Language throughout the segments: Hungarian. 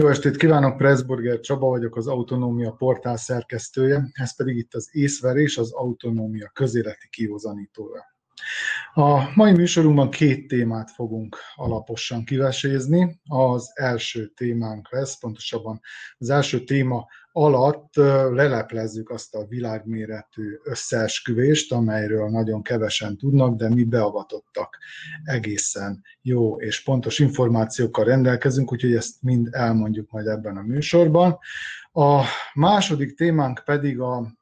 Jó estét kívánok, Pressburger Csaba vagyok, az Autonómia portál szerkesztője, ez pedig itt az észverés, az autonómia közéleti kihozanítója. A mai műsorunkban két témát fogunk alaposan kivesézni. Az első témánk lesz, pontosabban az első téma alatt leleplezzük azt a világméretű összeesküvést, amelyről nagyon kevesen tudnak, de mi beavatottak egészen jó és pontos információkkal rendelkezünk, úgyhogy ezt mind elmondjuk majd ebben a műsorban. A második témánk pedig a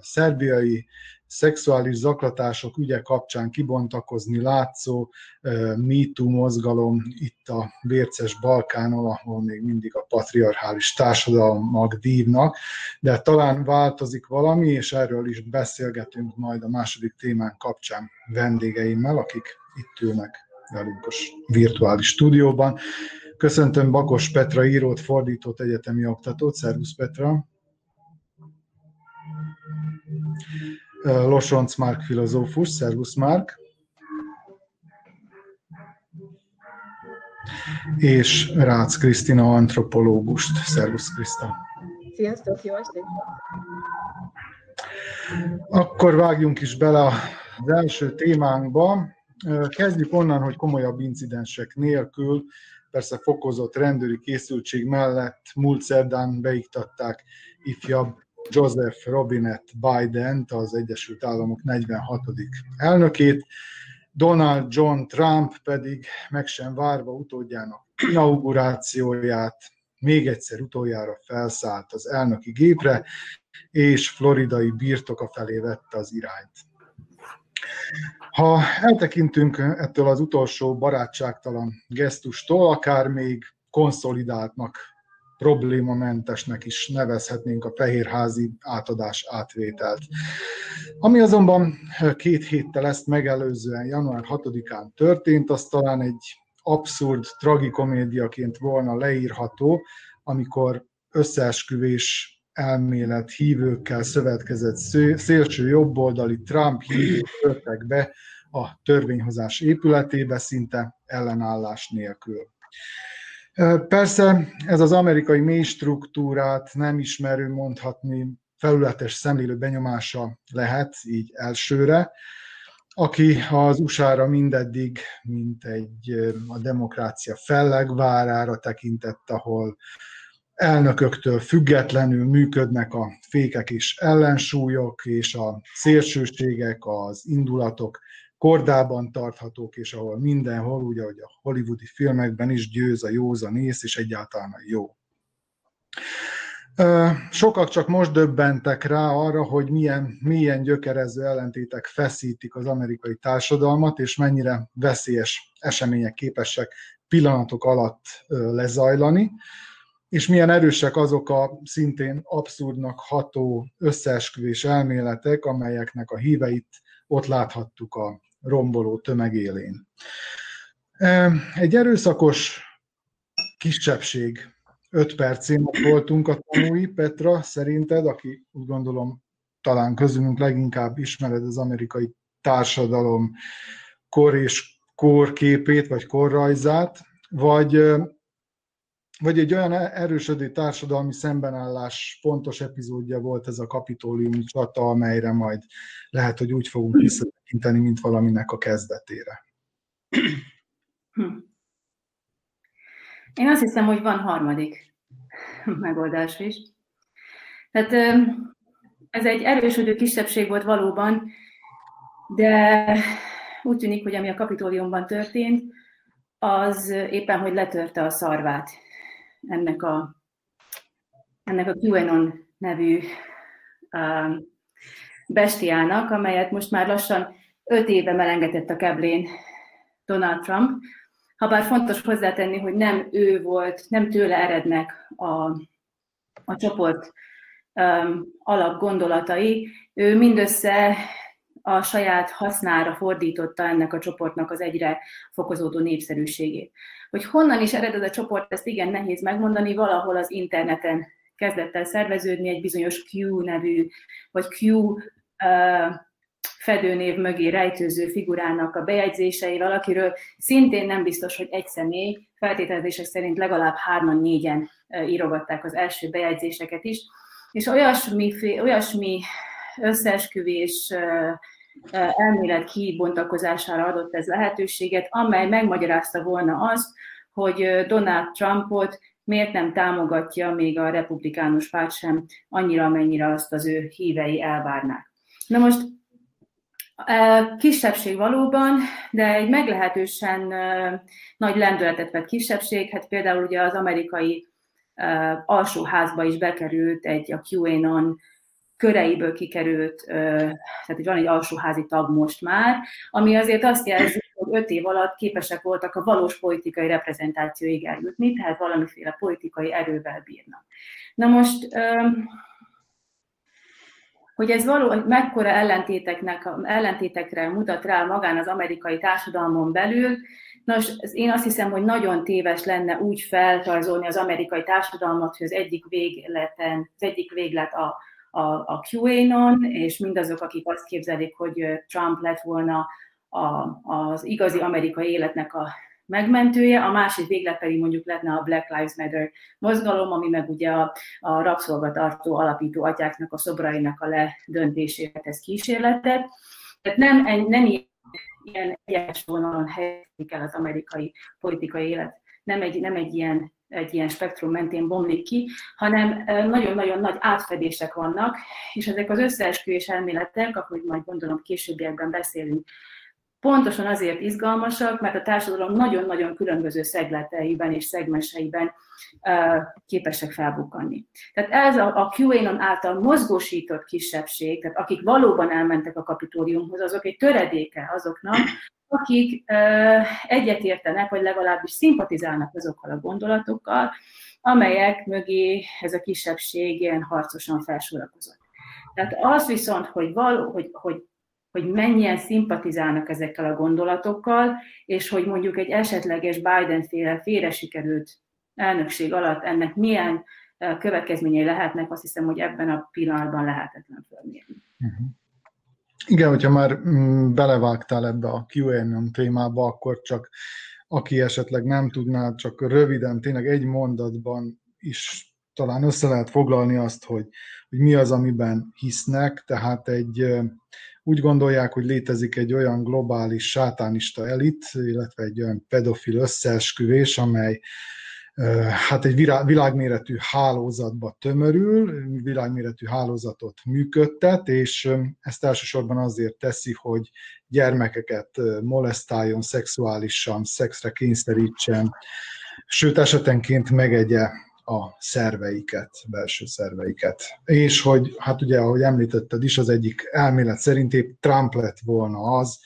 szerbiai szexuális zaklatások ügye kapcsán kibontakozni látszó MeToo mozgalom itt a Vérces Balkánon, ahol még mindig a patriarchális társadalmak dívnak, de talán változik valami, és erről is beszélgetünk majd a második témán kapcsán vendégeimmel, akik itt ülnek velünk a virtuális stúdióban. Köszöntöm Bakos Petra írót, fordítót, egyetemi oktatót. Szervusz Petra! Losonc Márk filozófus. Szervusz Márk! És Rácz Krisztina antropológust. Szervusz Kriszta! Sziasztok, jó estét! Akkor vágjunk is bele az első témánkba. Kezdjük onnan, hogy komolyabb incidensek nélkül, persze fokozott rendőri készültség mellett múlt szerdán beiktatták ifjabb Joseph Robinette Biden, az Egyesült Államok 46. elnökét, Donald John Trump pedig meg sem várva utódjának inaugurációját, még egyszer utoljára felszállt az elnöki gépre, és floridai birtoka felé vette az irányt. Ha eltekintünk ettől az utolsó barátságtalan gesztustól, akár még konszolidáltnak problémamentesnek is nevezhetnénk a fehérházi átadás átvételt. Ami azonban két héttel ezt megelőzően, január 6-án történt, az talán egy abszurd tragikomédiaként volna leírható, amikor összeesküvés elmélet hívőkkel szövetkezett szélső jobboldali Trump hívők törtek be a törvényhozás épületébe szinte ellenállás nélkül. Persze ez az amerikai mély struktúrát nem ismerő mondhatni felületes szemlélő benyomása lehet, így elsőre, aki az USA-ra mindeddig, mint egy a demokrácia fellegvárára tekintett, ahol elnököktől függetlenül működnek a fékek és ellensúlyok, és a szélsőségek, az indulatok kordában tarthatók, és ahol mindenhol, ugye, ahogy a hollywoodi filmekben is győz a józanész, és egyáltalán a jó. Sokak csak most döbbentek rá arra, hogy milyen, milyen gyökerező ellentétek feszítik az amerikai társadalmat, és mennyire veszélyes események képesek pillanatok alatt lezajlani, és milyen erősek azok a szintén abszurdnak ható összeesküvés elméletek, amelyeknek a híveit ott láthattuk a romboló tömeg élén. Egy erőszakos kisebbség öt percén voltunk a tanúi, Petra, szerinted, aki úgy gondolom talán közülünk leginkább ismered az amerikai társadalom kor és korképét, vagy korrajzát, vagy, vagy egy olyan erősödő társadalmi szembenállás pontos epizódja volt ez a kapitóliumi csata, amelyre majd lehet, hogy úgy fogunk visszatekinteni, mint valaminek a kezdetére. Én azt hiszem, hogy van harmadik megoldás is. Tehát ez egy erősödő kisebbség volt valóban, de úgy tűnik, hogy ami a kapitóliumban történt, az éppen, hogy letörte a szarvát ennek a, ennek a QAnon nevű uh, bestiának, amelyet most már lassan öt éve melengetett a keblén Donald Trump, Habár fontos hozzátenni, hogy nem ő volt, nem tőle erednek a, a csoport um, alapgondolatai, ő mindössze a saját hasznára fordította ennek a csoportnak az egyre fokozódó népszerűségét. Hogy honnan is ered ez a csoport, ezt igen nehéz megmondani, valahol az interneten kezdett el szerveződni egy bizonyos Q nevű, vagy Q uh, fedőnév mögé rejtőző figurának a bejegyzéseivel, akiről szintén nem biztos, hogy egy személy, feltételezések szerint legalább hárman, négyen írogatták az első bejegyzéseket is, és olyasmi, olyasmi összeesküvés elmélet kibontakozására adott ez lehetőséget, amely megmagyarázta volna azt, hogy Donald Trumpot miért nem támogatja még a republikánus párt sem annyira, amennyire azt az ő hívei elvárnák. Na most Kisebbség valóban, de egy meglehetősen nagy lendületet vett kisebbség, hát például ugye az amerikai alsóházba is bekerült egy a QAnon köreiből kikerült, tehát van egy alsóházi tag most már, ami azért azt jelzi, hogy öt év alatt képesek voltak a valós politikai reprezentációig eljutni, tehát valamiféle politikai erővel bírnak. Na most hogy ez való, hogy mekkora ellentéteknek, ellentétekre mutat rá magán az amerikai társadalmon belül, Nos, én azt hiszem, hogy nagyon téves lenne úgy feltarzolni az amerikai társadalmat, hogy az egyik végleten, az egyik véglet a, a, a QAnon, és mindazok, akik azt képzelik, hogy Trump lett volna a, az igazi amerikai életnek a megmentője, a másik véglet pedig mondjuk lenne a Black Lives Matter mozgalom, ami meg ugye a, a rabszolgatartó alapító atyáknak a szobrainak a ledöntésére tesz kísérletet. Tehát nem, nem ilyen egyes vonalon helyezik el az amerikai politikai élet, nem egy, nem egy ilyen egy ilyen spektrum mentén bomlik ki, hanem nagyon-nagyon nagy átfedések vannak, és ezek az összeesküvés elméletek, ahogy majd gondolom későbbiekben beszélünk pontosan azért izgalmasak, mert a társadalom nagyon-nagyon különböző szegleteiben és szegmenseiben képesek felbukkanni. Tehát ez a, a QAnon által mozgósított kisebbség, tehát akik valóban elmentek a kapitóriumhoz, azok egy töredéke azoknak, akik egyetértenek, vagy legalábbis szimpatizálnak azokkal a gondolatokkal, amelyek mögé ez a kisebbség ilyen harcosan felsorakozott. Tehát az viszont, hogy, való, hogy, hogy hogy mennyien szimpatizálnak ezekkel a gondolatokkal, és hogy mondjuk egy esetleges Biden-féle félre sikerült elnökség alatt ennek milyen következményei lehetnek, azt hiszem, hogy ebben a pillanatban lehetetlen fölmérni. Uh-huh. Igen, hogyha már mm, belevágtál ebbe a QAnon témába, akkor csak aki esetleg nem tudná, csak röviden, tényleg egy mondatban is talán össze lehet foglalni azt, hogy, hogy mi az, amiben hisznek, tehát egy úgy gondolják, hogy létezik egy olyan globális sátánista elit, illetve egy olyan pedofil összeesküvés, amely hát egy világméretű hálózatba tömörül, világméretű hálózatot működtet, és ezt elsősorban azért teszi, hogy gyermekeket molesztáljon szexuálisan, szexre kényszerítsen, sőt esetenként megegye a szerveiket, belső szerveiket. És hogy, hát ugye, ahogy említetted is, az egyik elmélet szerint épp Trump lett volna az,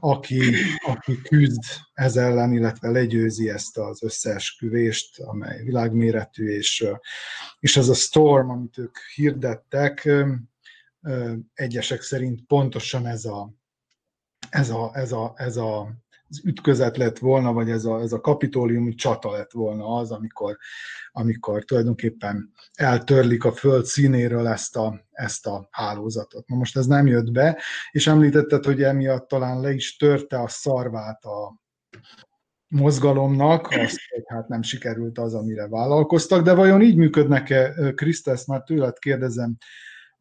aki, aki küzd ez ellen, illetve legyőzi ezt az összeesküvést, amely világméretű, és, és ez a storm, amit ők hirdettek, egyesek szerint pontosan ez a, ez a, ez a, ez a az ütközet lett volna, vagy ez a, ez a kapitóliumi csata lett volna az, amikor, amikor tulajdonképpen eltörlik a föld színéről ezt a, ezt a hálózatot. Na most ez nem jött be, és említetted, hogy emiatt talán le is törte a szarvát a mozgalomnak, azt, hogy hát nem sikerült az, amire vállalkoztak, de vajon így működnek-e, Krisztesz, már tőled kérdezem,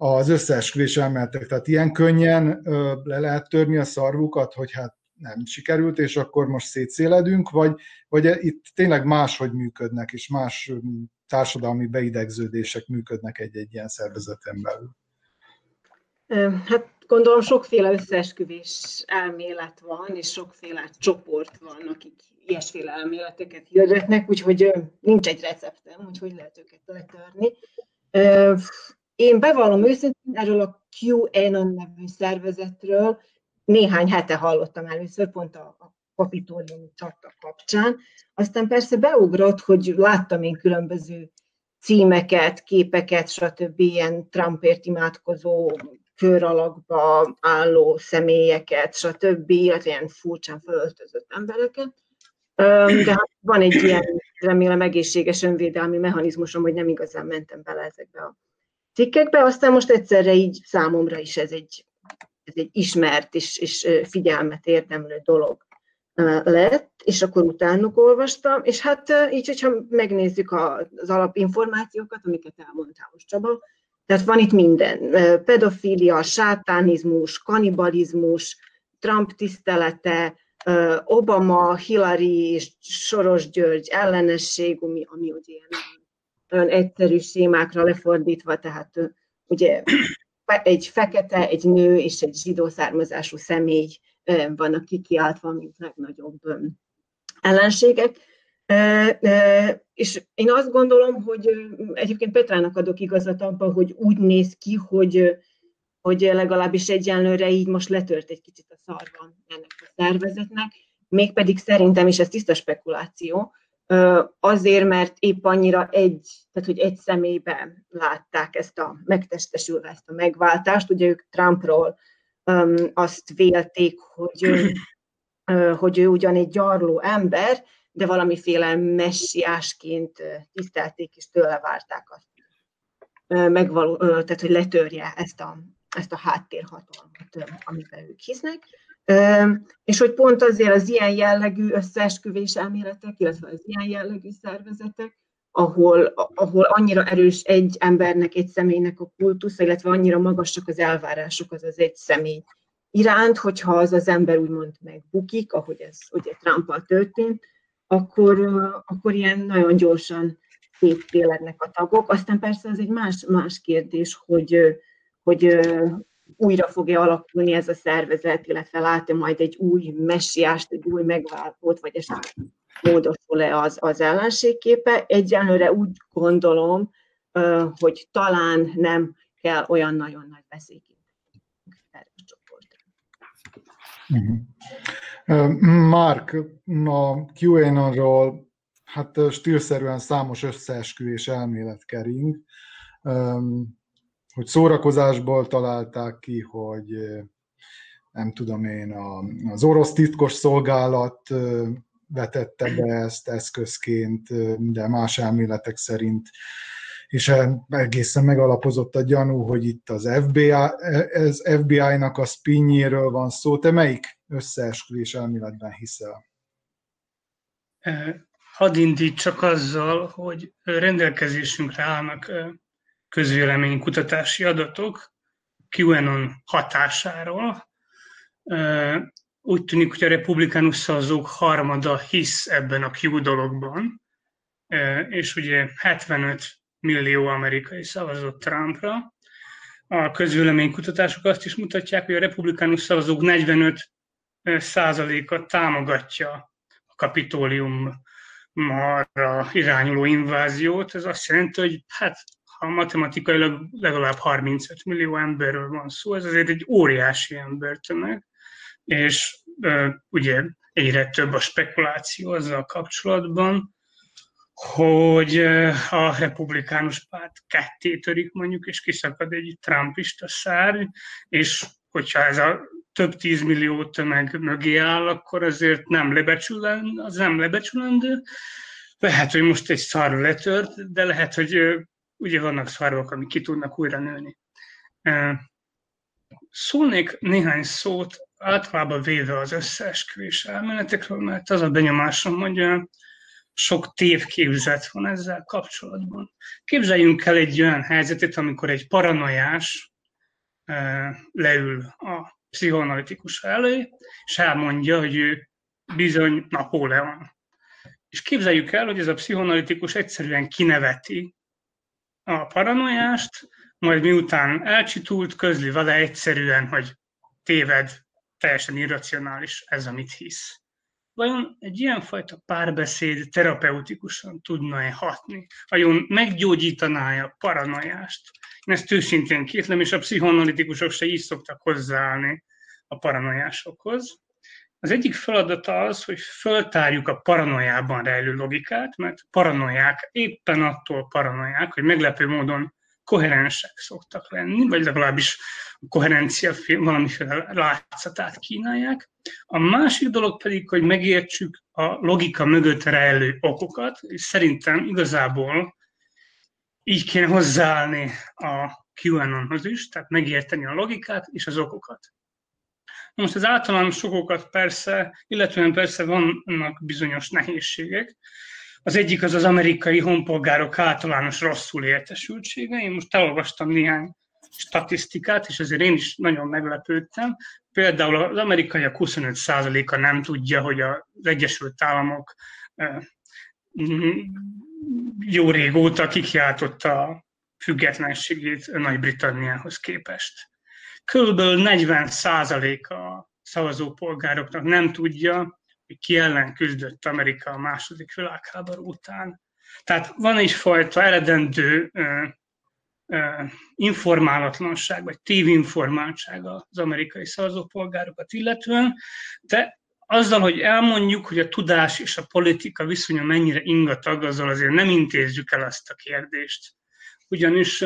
az összeesküvés elméletek, tehát ilyen könnyen le lehet törni a szarvukat, hogy hát nem sikerült, és akkor most szétszéledünk, vagy, vagy itt tényleg máshogy működnek, és más társadalmi beidegződések működnek egy-egy ilyen szervezeten belül? Hát gondolom sokféle összeesküvés elmélet van, és sokféle csoport van, akik ilyesféle elméleteket hirdetnek, úgyhogy nincs egy receptem, úgyhogy lehet őket letörni. Én bevallom őszintén erről a QAnon nevű szervezetről, néhány hete hallottam először, pont a, a kapitóliumi csata kapcsán. Aztán persze beugrott, hogy láttam én különböző címeket, képeket, stb. ilyen Trumpért imádkozó kör alakba álló személyeket, stb. illetve ilyen furcsán fölöltözött embereket. De hát van egy ilyen, remélem, egészséges önvédelmi mechanizmusom, hogy nem igazán mentem bele ezekbe a cikkekbe. Aztán most egyszerre így számomra is ez egy ez egy ismert és, és figyelmet érdemlő dolog lett, és akkor utánuk olvastam, és hát így, hogyha megnézzük az alapinformációkat, amiket elmondtál most Csaba, tehát van itt minden. Pedofília, sátánizmus, kanibalizmus, Trump tisztelete, Obama, Hillary és Soros György ellenesség, ami, ami ugye ilyen nagyon egyszerű sémákra lefordítva, tehát ugye egy fekete, egy nő és egy zsidó származású személy vannak kikiáltva, mint legnagyobb ellenségek. És én azt gondolom, hogy egyébként Petrának adok igazat abban, hogy úgy néz ki, hogy, hogy legalábbis egyenlőre így most letört egy kicsit a szarva ennek a szervezetnek, mégpedig szerintem, és ez tiszta spekuláció, azért, mert épp annyira egy, tehát hogy egy személyben látták ezt a megtestesülve, ezt a megváltást. Ugye ők Trumpról azt vélték, hogy, hogy ő ugyan egy gyarló ember, de valamiféle messiásként tisztelték, és tőle várták azt, megvaló, tehát hogy letörje ezt a, ezt a háttérhatalmat, amiben ők hisznek. És hogy pont azért az ilyen jellegű összeesküvés elméletek, illetve az ilyen jellegű szervezetek, ahol, ahol annyira erős egy embernek, egy személynek a kultusz, illetve annyira magasak az elvárások az az egy személy iránt, hogyha az az ember úgymond megbukik, ahogy ez ugye Trumpal történt, akkor, akkor ilyen nagyon gyorsan széttélednek a tagok. Aztán persze ez egy más, más kérdés, hogy, hogy újra fog-e alakulni ez a szervezet, illetve lát-e majd egy új messiást, egy új megváltót, vagy esetleg módosul-e az, az ellenségképe. Egyenlőre úgy gondolom, hogy talán nem kell olyan nagyon nagy veszélyként erre a csoportra. Uh-huh. Mark, a QAnon-ról hát stílszerűen számos összeesküvés elmélet kering, hogy szórakozásból találták ki, hogy nem tudom én, az orosz titkos szolgálat vetette be ezt eszközként, de más elméletek szerint és egészen megalapozott a gyanú, hogy itt az FBI, ez FBI-nak a spinjéről van szó. Te melyik összeesküvés elméletben hiszel? Hadd indítsak azzal, hogy rendelkezésünkre állnak közvéleménykutatási adatok QAnon hatásáról, úgy tűnik, hogy a republikánus szavazók harmada hisz ebben a Q dologban, és ugye 75 millió amerikai szavazott Trumpra. A közvéleménykutatások azt is mutatják, hogy a republikánus szavazók 45 százaléka támogatja a kapitólium arra irányuló inváziót. Ez azt jelenti, hogy hát ha matematikailag legalább 35 millió emberről van szó, ez azért egy óriási embertömeg és ugye egyre több a spekuláció azzal kapcsolatban, hogy a republikánus párt ketté törik mondjuk, és kiszakad egy trumpista szárny, és hogyha ez a több tízmillió tömeg mögé áll, akkor azért nem lebecsülendő, az nem lebecsülendő. Lehet, hogy most egy szar letört, de lehet, hogy ugye vannak szarvak, amik ki tudnak újra nőni. Szólnék néhány szót általában véve az összeesküvés elméletekről, mert az a benyomásom, hogy sok tévképzet van ezzel kapcsolatban. Képzeljünk el egy olyan helyzetet, amikor egy paranoiás leül a pszichoanalitikus elé, és elmondja, hogy ő bizony Napóleon. És képzeljük el, hogy ez a pszichoanalitikus egyszerűen kineveti a paranoiást, majd miután elcsitult, közli vele egyszerűen, hogy téved, teljesen irracionális ez, amit hisz. Vajon egy ilyenfajta párbeszéd terapeutikusan tudna-e hatni? Vajon meggyógyítaná-e a paranoiást? Én ezt őszintén kétlem, és a pszichoanalitikusok se így szoktak hozzáállni a paranoiásokhoz. Az egyik feladata az, hogy föltárjuk a paranoiában rejlő logikát, mert paranoiák éppen attól paranoiák, hogy meglepő módon koherensek szoktak lenni, vagy legalábbis a koherencia valamiféle látszatát kínálják. A másik dolog pedig, hogy megértsük a logika mögött rejlő okokat, és szerintem igazából így kéne hozzáállni a QAnonhoz is, tehát megérteni a logikát és az okokat. Most az általános sokokat persze, illetően persze vannak bizonyos nehézségek. Az egyik az az amerikai honpolgárok általános rosszul értesültsége. Én most elolvastam néhány statisztikát, és ezért én is nagyon meglepődtem. Például az amerikaiak 25%-a nem tudja, hogy az Egyesült Államok jó régóta kikiáltotta a függetlenségét Nagy-Britanniához képest. Körülbelül 40 a szavazópolgároknak nem tudja, hogy ki ellen küzdött Amerika a második világháború után. Tehát van egyfajta eredendő informálatlanság, vagy tévinformáltság az amerikai szavazópolgárokat illetően, de azzal, hogy elmondjuk, hogy a tudás és a politika viszonya mennyire ingatag, azzal azért nem intézzük el azt a kérdést. Ugyanis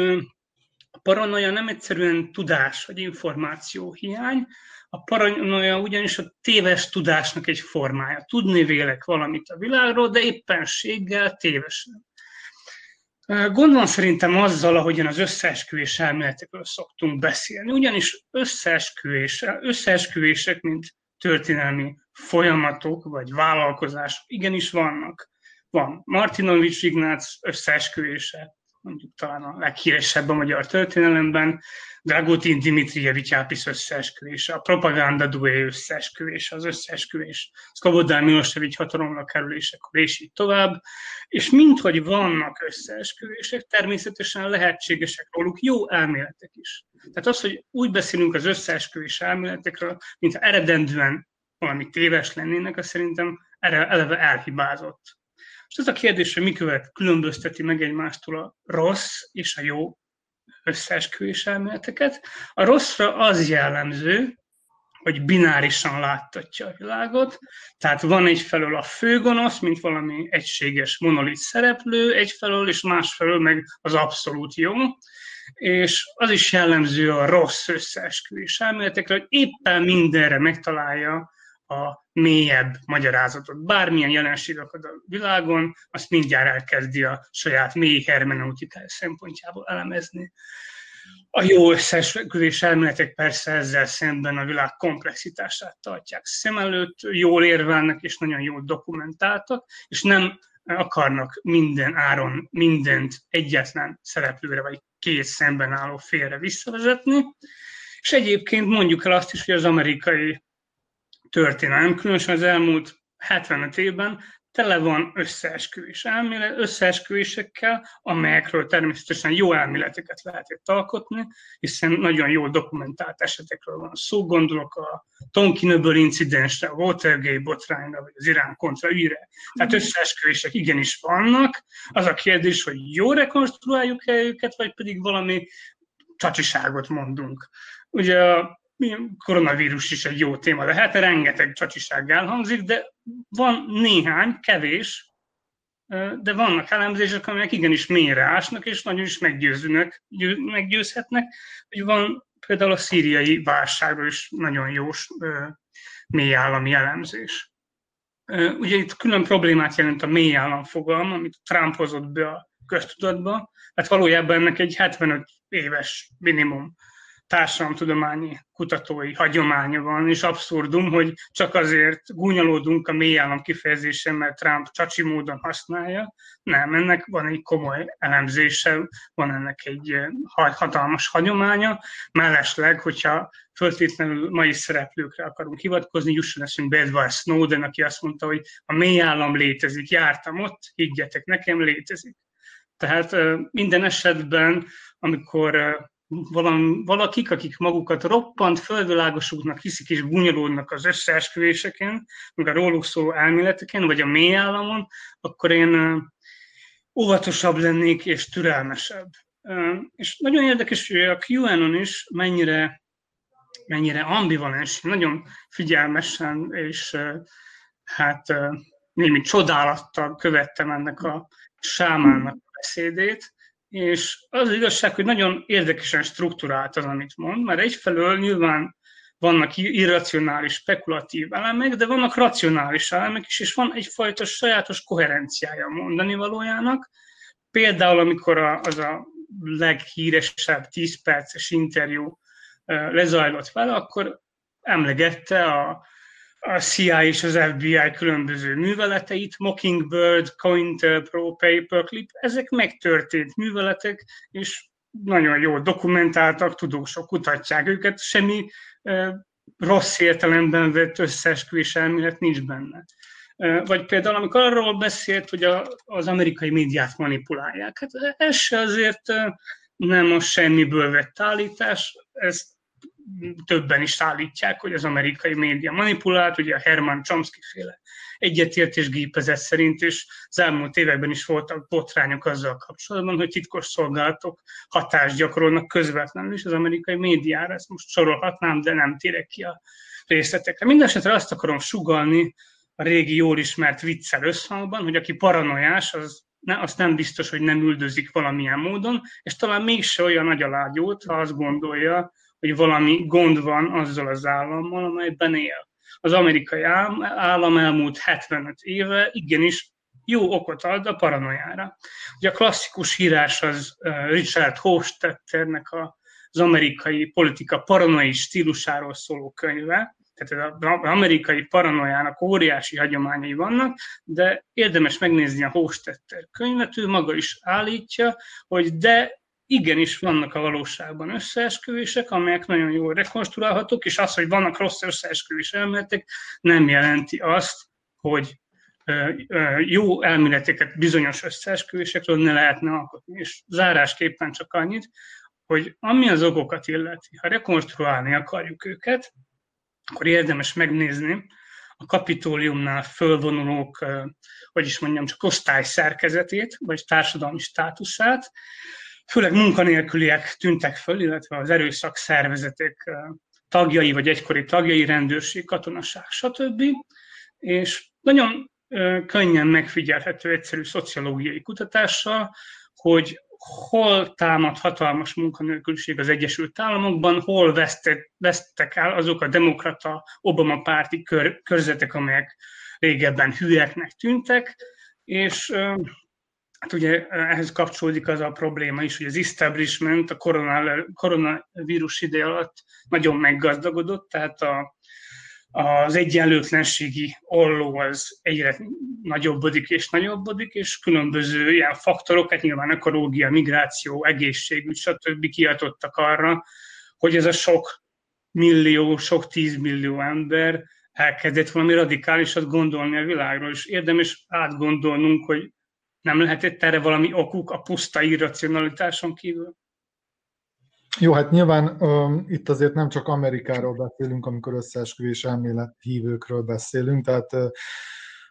a paranoia nem egyszerűen tudás vagy információ hiány, a paranoia ugyanis a téves tudásnak egy formája. Tudni vélek valamit a világról, de éppenséggel tévesen. Gondolom szerintem azzal, ahogyan az összeesküvés elméletekről szoktunk beszélni, ugyanis összeesküvés, összeesküvések, mint történelmi folyamatok vagy vállalkozások igenis vannak. Van Martinovics Ignác összeesküvése, mondjuk talán a leghíresebb a magyar történelemben, Dragutin Dimitrijevics Ápis összeesküvése, a propaganda dué összeesküvése, az összeesküvés, Szkobodán Milosevic hatalomra kerülésekor, és így tovább. És minthogy vannak összeesküvések, természetesen lehetségesek róluk jó elméletek is. Tehát az, hogy úgy beszélünk az összeesküvés elméletekről, mintha eredendően valami téves lennének, az szerintem eleve elhibázott. És az a kérdés, hogy mi követ különbözteti meg egymástól a rossz és a jó összeesküvés elméleteket. A rosszra az jellemző, hogy binárisan láttatja a világot, tehát van egyfelől a főgonosz, mint valami egységes monolit szereplő, egyfelől és másfelől meg az abszolút jó, és az is jellemző a rossz összeesküvés elméletekre, hogy éppen mindenre megtalálja a mélyebb magyarázatot. Bármilyen jelenség akad a világon, azt mindjárt elkezdi a saját mély hermeneutikája szempontjából elemezni. A jó összeesküvés elméletek persze ezzel szemben a világ komplexitását tartják szem előtt, jól érvelnek és nagyon jól dokumentáltak, és nem akarnak minden áron mindent egyetlen szereplőre vagy két szemben álló félre visszavezetni. És egyébként mondjuk el azt is, hogy az amerikai történelem, különösen az elmúlt 75 évben tele van összeesküvés elmélet, összeesküvésekkel, amelyekről természetesen jó elméleteket lehet itt alkotni, hiszen nagyon jól dokumentált esetekről van szó, gondolok a Tonkinöböl incidensre, a Watergate botrányra, vagy az Irán kontra ügyre. Tehát mhm. összeesküvések igenis vannak. Az a kérdés, hogy jó rekonstruáljuk-e őket, vagy pedig valami csacsiságot mondunk. Ugye a koronavírus is egy jó téma lehet, rengeteg csacsiság elhangzik, de van néhány, kevés, de vannak elemzések, amelyek igenis mélyre ásnak, és nagyon is meggyőzőnek, meggyőzhetnek, hogy van például a szíriai válságról is nagyon jó mély állami elemzés. Ugye itt külön problémát jelent a mély állam fogalma, amit Trump hozott be a köztudatba, hát valójában ennek egy 75 éves minimum társadalomtudományi kutatói hagyománya van, és abszurdum, hogy csak azért gúnyolódunk a mélyállam kifejezésen, mert Trump csacsi módon használja. Nem, ennek van egy komoly elemzése, van ennek egy eh, hatalmas hagyománya. Mellesleg, hogyha föltétlenül mai szereplőkre akarunk hivatkozni, jusson eszünk Edward Snowden, aki azt mondta, hogy a mélyállam létezik, jártam ott, higgyetek nekem, létezik. Tehát eh, minden esetben, amikor eh, valakik, akik magukat roppant földvilágosúknak hiszik és bunyolódnak az összeesküvéseken, meg a róluk szóló elméleteken, vagy a mély államon, akkor én óvatosabb lennék és türelmesebb. És nagyon érdekes, hogy a QAnon is mennyire, mennyire ambivalens, nagyon figyelmesen és hát némi csodálattal követtem ennek a sámának beszédét, és az, az igazság, hogy nagyon érdekesen struktúrált az, amit mond, mert egyfelől nyilván vannak irracionális, spekulatív elemek, de vannak racionális elemek is, és van egyfajta sajátos koherenciája mondani valójának. Például, amikor a, az a leghíresebb 10 perces interjú lezajlott vele, akkor emlegette a, a CIA és az FBI különböző műveleteit, Mockingbird, COINTELPRO, Paperclip, ezek megtörtént műveletek, és nagyon jól dokumentáltak, tudósok kutatják őket, semmi rossz értelemben vett összeesküvés elmélet nincs benne. Vagy például, amikor arról beszélt, hogy a, az amerikai médiát manipulálják. Hát ez se azért nem a semmiből vett állítás, ezt többen is állítják, hogy az amerikai média manipulált, ugye a Herman Chomsky féle egyetértés gépezet szerint, és az elmúlt években is voltak botrányok azzal kapcsolatban, hogy titkos szolgálatok hatást gyakorolnak közvetlenül is az amerikai médiára. Ezt most sorolhatnám, de nem térek ki a részletekre. Mindenesetre azt akarom sugalni a régi jól ismert viccel összhangban, hogy aki paranoiás, az ne, azt nem biztos, hogy nem üldözik valamilyen módon, és talán mégse olyan nagy a lágyót, ha azt gondolja, hogy valami gond van azzal az állammal, amelyben él. Az amerikai állam elmúlt 75 éve igenis jó okot ad a paranoiára. Ugye a klasszikus hírás az Richard Hofstetternek az amerikai politika paranoi stílusáról szóló könyve, tehát az amerikai paranoiának óriási hagyományai vannak, de érdemes megnézni a Hofstetter könyvet, ő maga is állítja, hogy de igenis vannak a valóságban összeesküvések, amelyek nagyon jól rekonstruálhatók, és az, hogy vannak rossz összeesküvés elméletek, nem jelenti azt, hogy jó elméleteket bizonyos összeesküvésekről ne lehetne alkotni. És zárásképpen csak annyit, hogy ami az okokat illeti, ha rekonstruálni akarjuk őket, akkor érdemes megnézni a kapitóliumnál fölvonulók, hogy is mondjam, csak osztály szerkezetét, vagy társadalmi státuszát, főleg munkanélküliek tűntek föl, illetve az erőszak szervezetek tagjai, vagy egykori tagjai, rendőrség, katonaság, stb. És nagyon könnyen megfigyelhető egyszerű szociológiai kutatással, hogy hol támad hatalmas munkanélküliség az Egyesült Államokban, hol vesztek, vesztek el azok a demokrata Obama párti kör, körzetek, amelyek régebben hülyeknek tűntek, és Hát ugye ehhez kapcsolódik az a probléma is, hogy az establishment a koronavírus ide alatt nagyon meggazdagodott, tehát a, az egyenlőtlenségi olló az egyre nagyobbodik és nagyobbodik, és különböző ilyen faktorok, hát nyilván ekológia, migráció, egészségügy, stb. kiadottak arra, hogy ez a sok millió, sok tízmillió ember elkezdett valami radikálisat gondolni a világról, és érdemes átgondolnunk, hogy nem lehetett erre valami okuk a puszta irracionalitáson kívül? Jó, hát nyilván um, itt azért nem csak Amerikáról beszélünk, amikor összeesküvés elmélet hívőkről beszélünk, tehát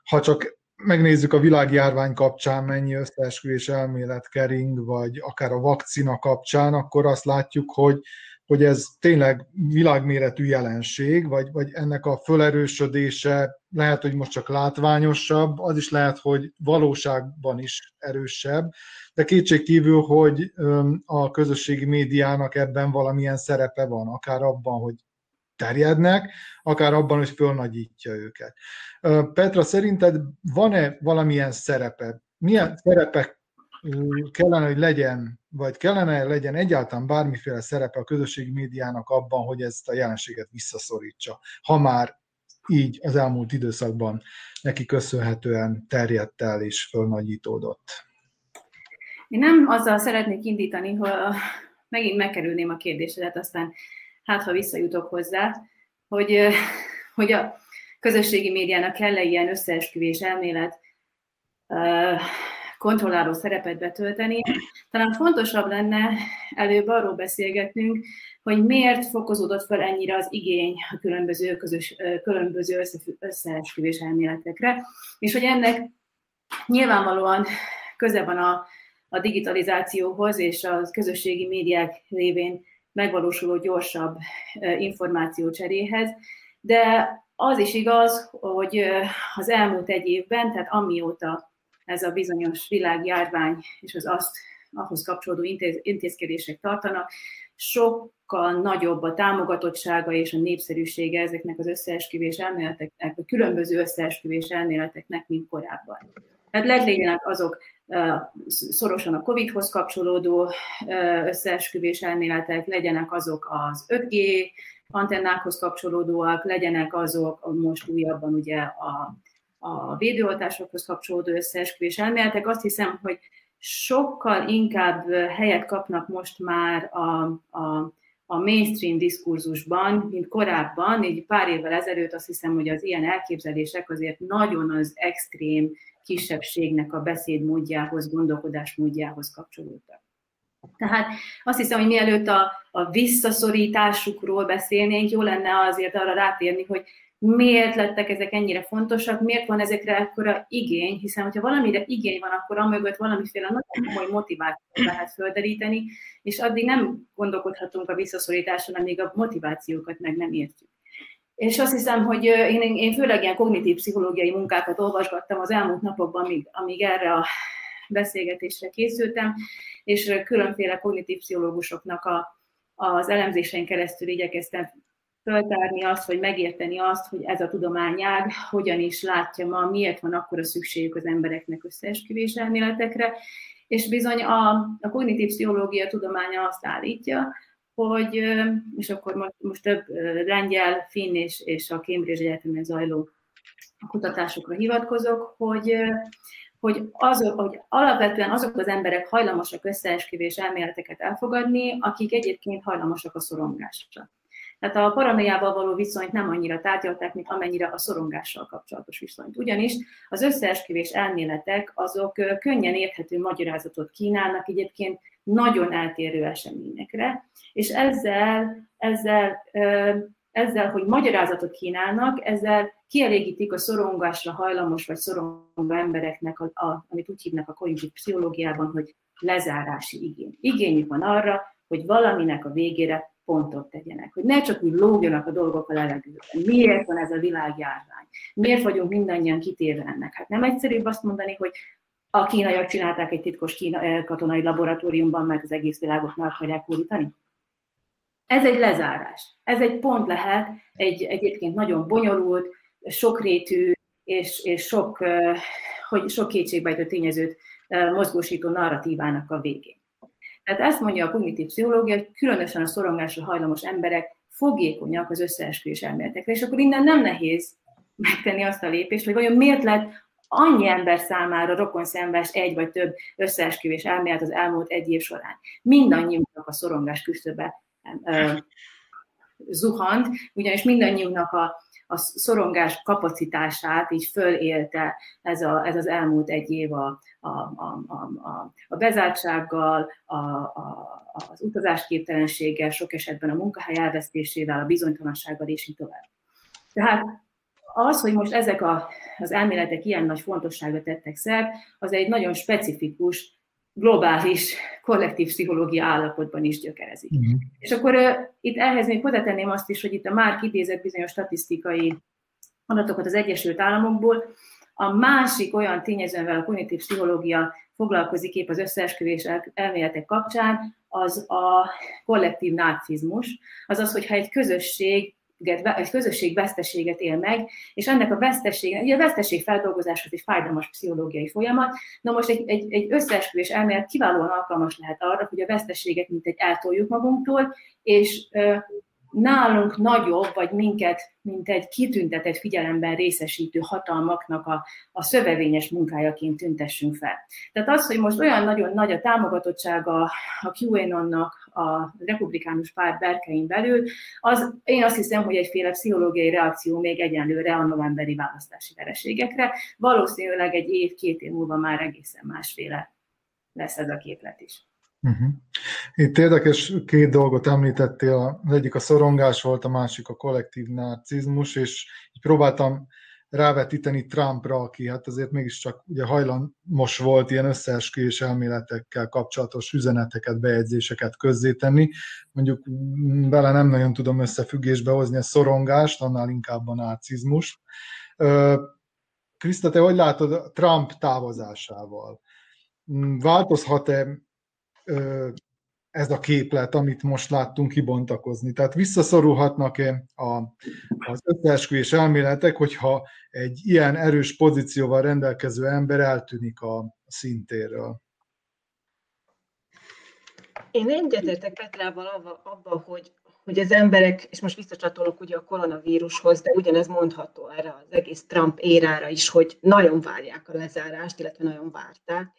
ha csak megnézzük a világjárvány kapcsán, mennyi összeesküvés elmélet kering, vagy akár a vakcina kapcsán, akkor azt látjuk, hogy hogy ez tényleg világméretű jelenség, vagy, vagy ennek a fölerősödése lehet, hogy most csak látványosabb, az is lehet, hogy valóságban is erősebb, de kétség kívül, hogy a közösségi médiának ebben valamilyen szerepe van, akár abban, hogy terjednek, akár abban, hogy fölnagyítja őket. Petra, szerinted van-e valamilyen szerepe? Milyen szerepek kellene, hogy legyen, vagy kellene legyen egyáltalán bármiféle szerepe a közösségi médiának abban, hogy ezt a jelenséget visszaszorítsa, ha már így az elmúlt időszakban neki köszönhetően terjedt el és fölnagyítódott. Én nem azzal szeretnék indítani, hogy megint megkerülném a kérdésedet, aztán hát ha visszajutok hozzá, hogy, hogy a közösségi médiának kell-e ilyen összeesküvés elmélet, kontrolláló szerepet betölteni. Talán fontosabb lenne előbb arról beszélgetnünk, hogy miért fokozódott fel ennyire az igény a különböző, közös, különböző összeesküvés elméletekre, és hogy ennek nyilvánvalóan köze van a, a digitalizációhoz és a közösségi médiák révén megvalósuló gyorsabb információcseréhez, de az is igaz, hogy az elmúlt egy évben, tehát amióta ez a bizonyos világjárvány és az azt ahhoz kapcsolódó intéz, intézkedések tartanak, sokkal nagyobb a támogatottsága és a népszerűsége ezeknek az összeesküvés elméleteknek, a különböző összeesküvés elméleteknek, mint korábban. Tehát legyenek azok szorosan a COVID-hoz kapcsolódó összeesküvés elméletek, legyenek azok az 5G antennákhoz kapcsolódóak, legyenek azok most újabban ugye a, a védőoltásokhoz kapcsolódó összeesküvés elméletek. Azt hiszem, hogy sokkal inkább helyet kapnak most már a, a, a mainstream diskurzusban, mint korábban, így pár évvel ezelőtt azt hiszem, hogy az ilyen elképzelések azért nagyon az extrém kisebbségnek a beszédmódjához, gondolkodásmódjához kapcsolódtak. Tehát azt hiszem, hogy mielőtt a, a visszaszorításukról beszélnénk, jó lenne azért arra rátérni, hogy miért lettek ezek ennyire fontosak, miért van ezekre ekkora igény, hiszen hogyha valamire igény van, akkor amögött valamiféle nagyon komoly motivációt lehet földeríteni, és addig nem gondolkodhatunk a visszaszorításon, amíg a motivációkat meg nem értjük. És azt hiszem, hogy én, én főleg ilyen kognitív pszichológiai munkákat olvasgattam az elmúlt napokban, amíg, amíg erre a beszélgetésre készültem, és különféle kognitív pszichológusoknak a, az elemzésein keresztül igyekeztem föltárni azt, vagy megérteni azt, hogy ez a tudományág hogyan is látja ma, miért van akkor a szükségük az embereknek összeesküvés elméletekre, és bizony a, a kognitív pszichológia tudománya azt állítja, hogy, és akkor most, most több lengyel, finn és, és a Cambridge Egyetemen zajló kutatásokra hivatkozok, hogy, hogy, azok, hogy alapvetően azok az emberek hajlamosak összeesküvés elméleteket elfogadni, akik egyébként hajlamosak a szorongásra. Tehát a paranoiával való viszonyt nem annyira tárgyalták, mint amennyire a szorongással kapcsolatos viszonyt. Ugyanis az összeesküvés elméletek azok könnyen érthető magyarázatot kínálnak egyébként nagyon eltérő eseményekre, és ezzel, ezzel, ezzel, hogy magyarázatot kínálnak, ezzel kielégítik a szorongásra hajlamos vagy szorongó embereknek, a, a, amit úgy hívnak a kognitív pszichológiában, hogy lezárási igény. Igényük van arra, hogy valaminek a végére pontot tegyenek, hogy ne csak úgy lógjanak a dolgok a levegőben. Miért van ez a világjárvány? Miért vagyunk mindannyian kitéve ennek? Hát nem egyszerűbb azt mondani, hogy a kínaiak csinálták egy titkos kína, eh, katonai laboratóriumban, mert az egész világot meg akarják hódítani? Ez egy lezárás. Ez egy pont lehet, egy egyébként nagyon bonyolult, sokrétű és, és sok, eh, hogy sok kétségbejtő tényezőt eh, mozgósító narratívának a végén. Tehát ezt mondja a kognitív pszichológia, hogy különösen a szorongásra hajlamos emberek fogékonyak az összeesküvés elméletekre, és akkor innen nem nehéz megtenni azt a lépést, hogy vajon miért lett annyi ember számára rokon szembes egy vagy több összeesküvés elmélet az elmúlt egy év során. Mindannyiunknak a szorongás küszöbe zuhant, ugyanis mindannyiunknak a, a szorongás kapacitását így fölélte ez, a, ez az elmúlt egy év a, a, a, a, a bezártsággal, a, a, az utazásképtelenséggel, sok esetben a munkahely elvesztésével, a bizonytalansággal, és így tovább. Tehát az, hogy most ezek a, az elméletek ilyen nagy fontosságot tettek szert, az egy nagyon specifikus, globális, kollektív pszichológia állapotban is gyökerezik. Uh-huh. És akkor uh, itt ehhez még hozzátenném azt is, hogy itt a már idézett bizonyos statisztikai adatokat az Egyesült Államokból, a másik olyan tényező, amivel a kognitív pszichológia foglalkozik épp az összeesküvés elméletek kapcsán, az a kollektív narcizmus, azaz, hogyha egy közösség egy közösség veszteséget él meg, és ennek a veszteség, ugye a veszteség feldolgozás az egy fájdalmas pszichológiai folyamat, na most egy, egy, egy összeesküvés elmélet kiválóan alkalmas lehet arra, hogy a veszteséget mint egy eltoljuk magunktól, és nálunk nagyobb, vagy minket, mint egy kitüntetett figyelemben részesítő hatalmaknak a, a szövevényes munkájaként tüntessünk fel. Tehát az, hogy most olyan nagyon nagy a támogatottsága a QAnon-nak a republikánus párt berkein belül, az én azt hiszem, hogy egyféle pszichológiai reakció még egyenlőre a novemberi választási vereségekre. Valószínűleg egy év, két év múlva már egészen másféle lesz ez a képlet is. Uh-huh. Itt érdekes két dolgot említettél, az egyik a szorongás volt, a másik a kollektív narcizmus, és így próbáltam rávetíteni Trumpra, aki hát azért mégiscsak ugye hajlamos volt ilyen összeesküvés elméletekkel kapcsolatos üzeneteket, bejegyzéseket közzétenni. Mondjuk vele nem nagyon tudom összefüggésbe hozni a szorongást, annál inkább a narcizmus. Kriszta, te hogy látod Trump távozásával? Változhat-e ez a képlet, amit most láttunk kibontakozni. Tehát visszaszorulhatnak-e a, az összeesküvés elméletek, hogyha egy ilyen erős pozícióval rendelkező ember eltűnik a szintéről? Én egyetértek Petrával abban, hogy, hogy az emberek, és most visszacsatolok ugye a koronavírushoz, de ugyanez mondható erre az egész Trump érára is, hogy nagyon várják a lezárást, illetve nagyon várták,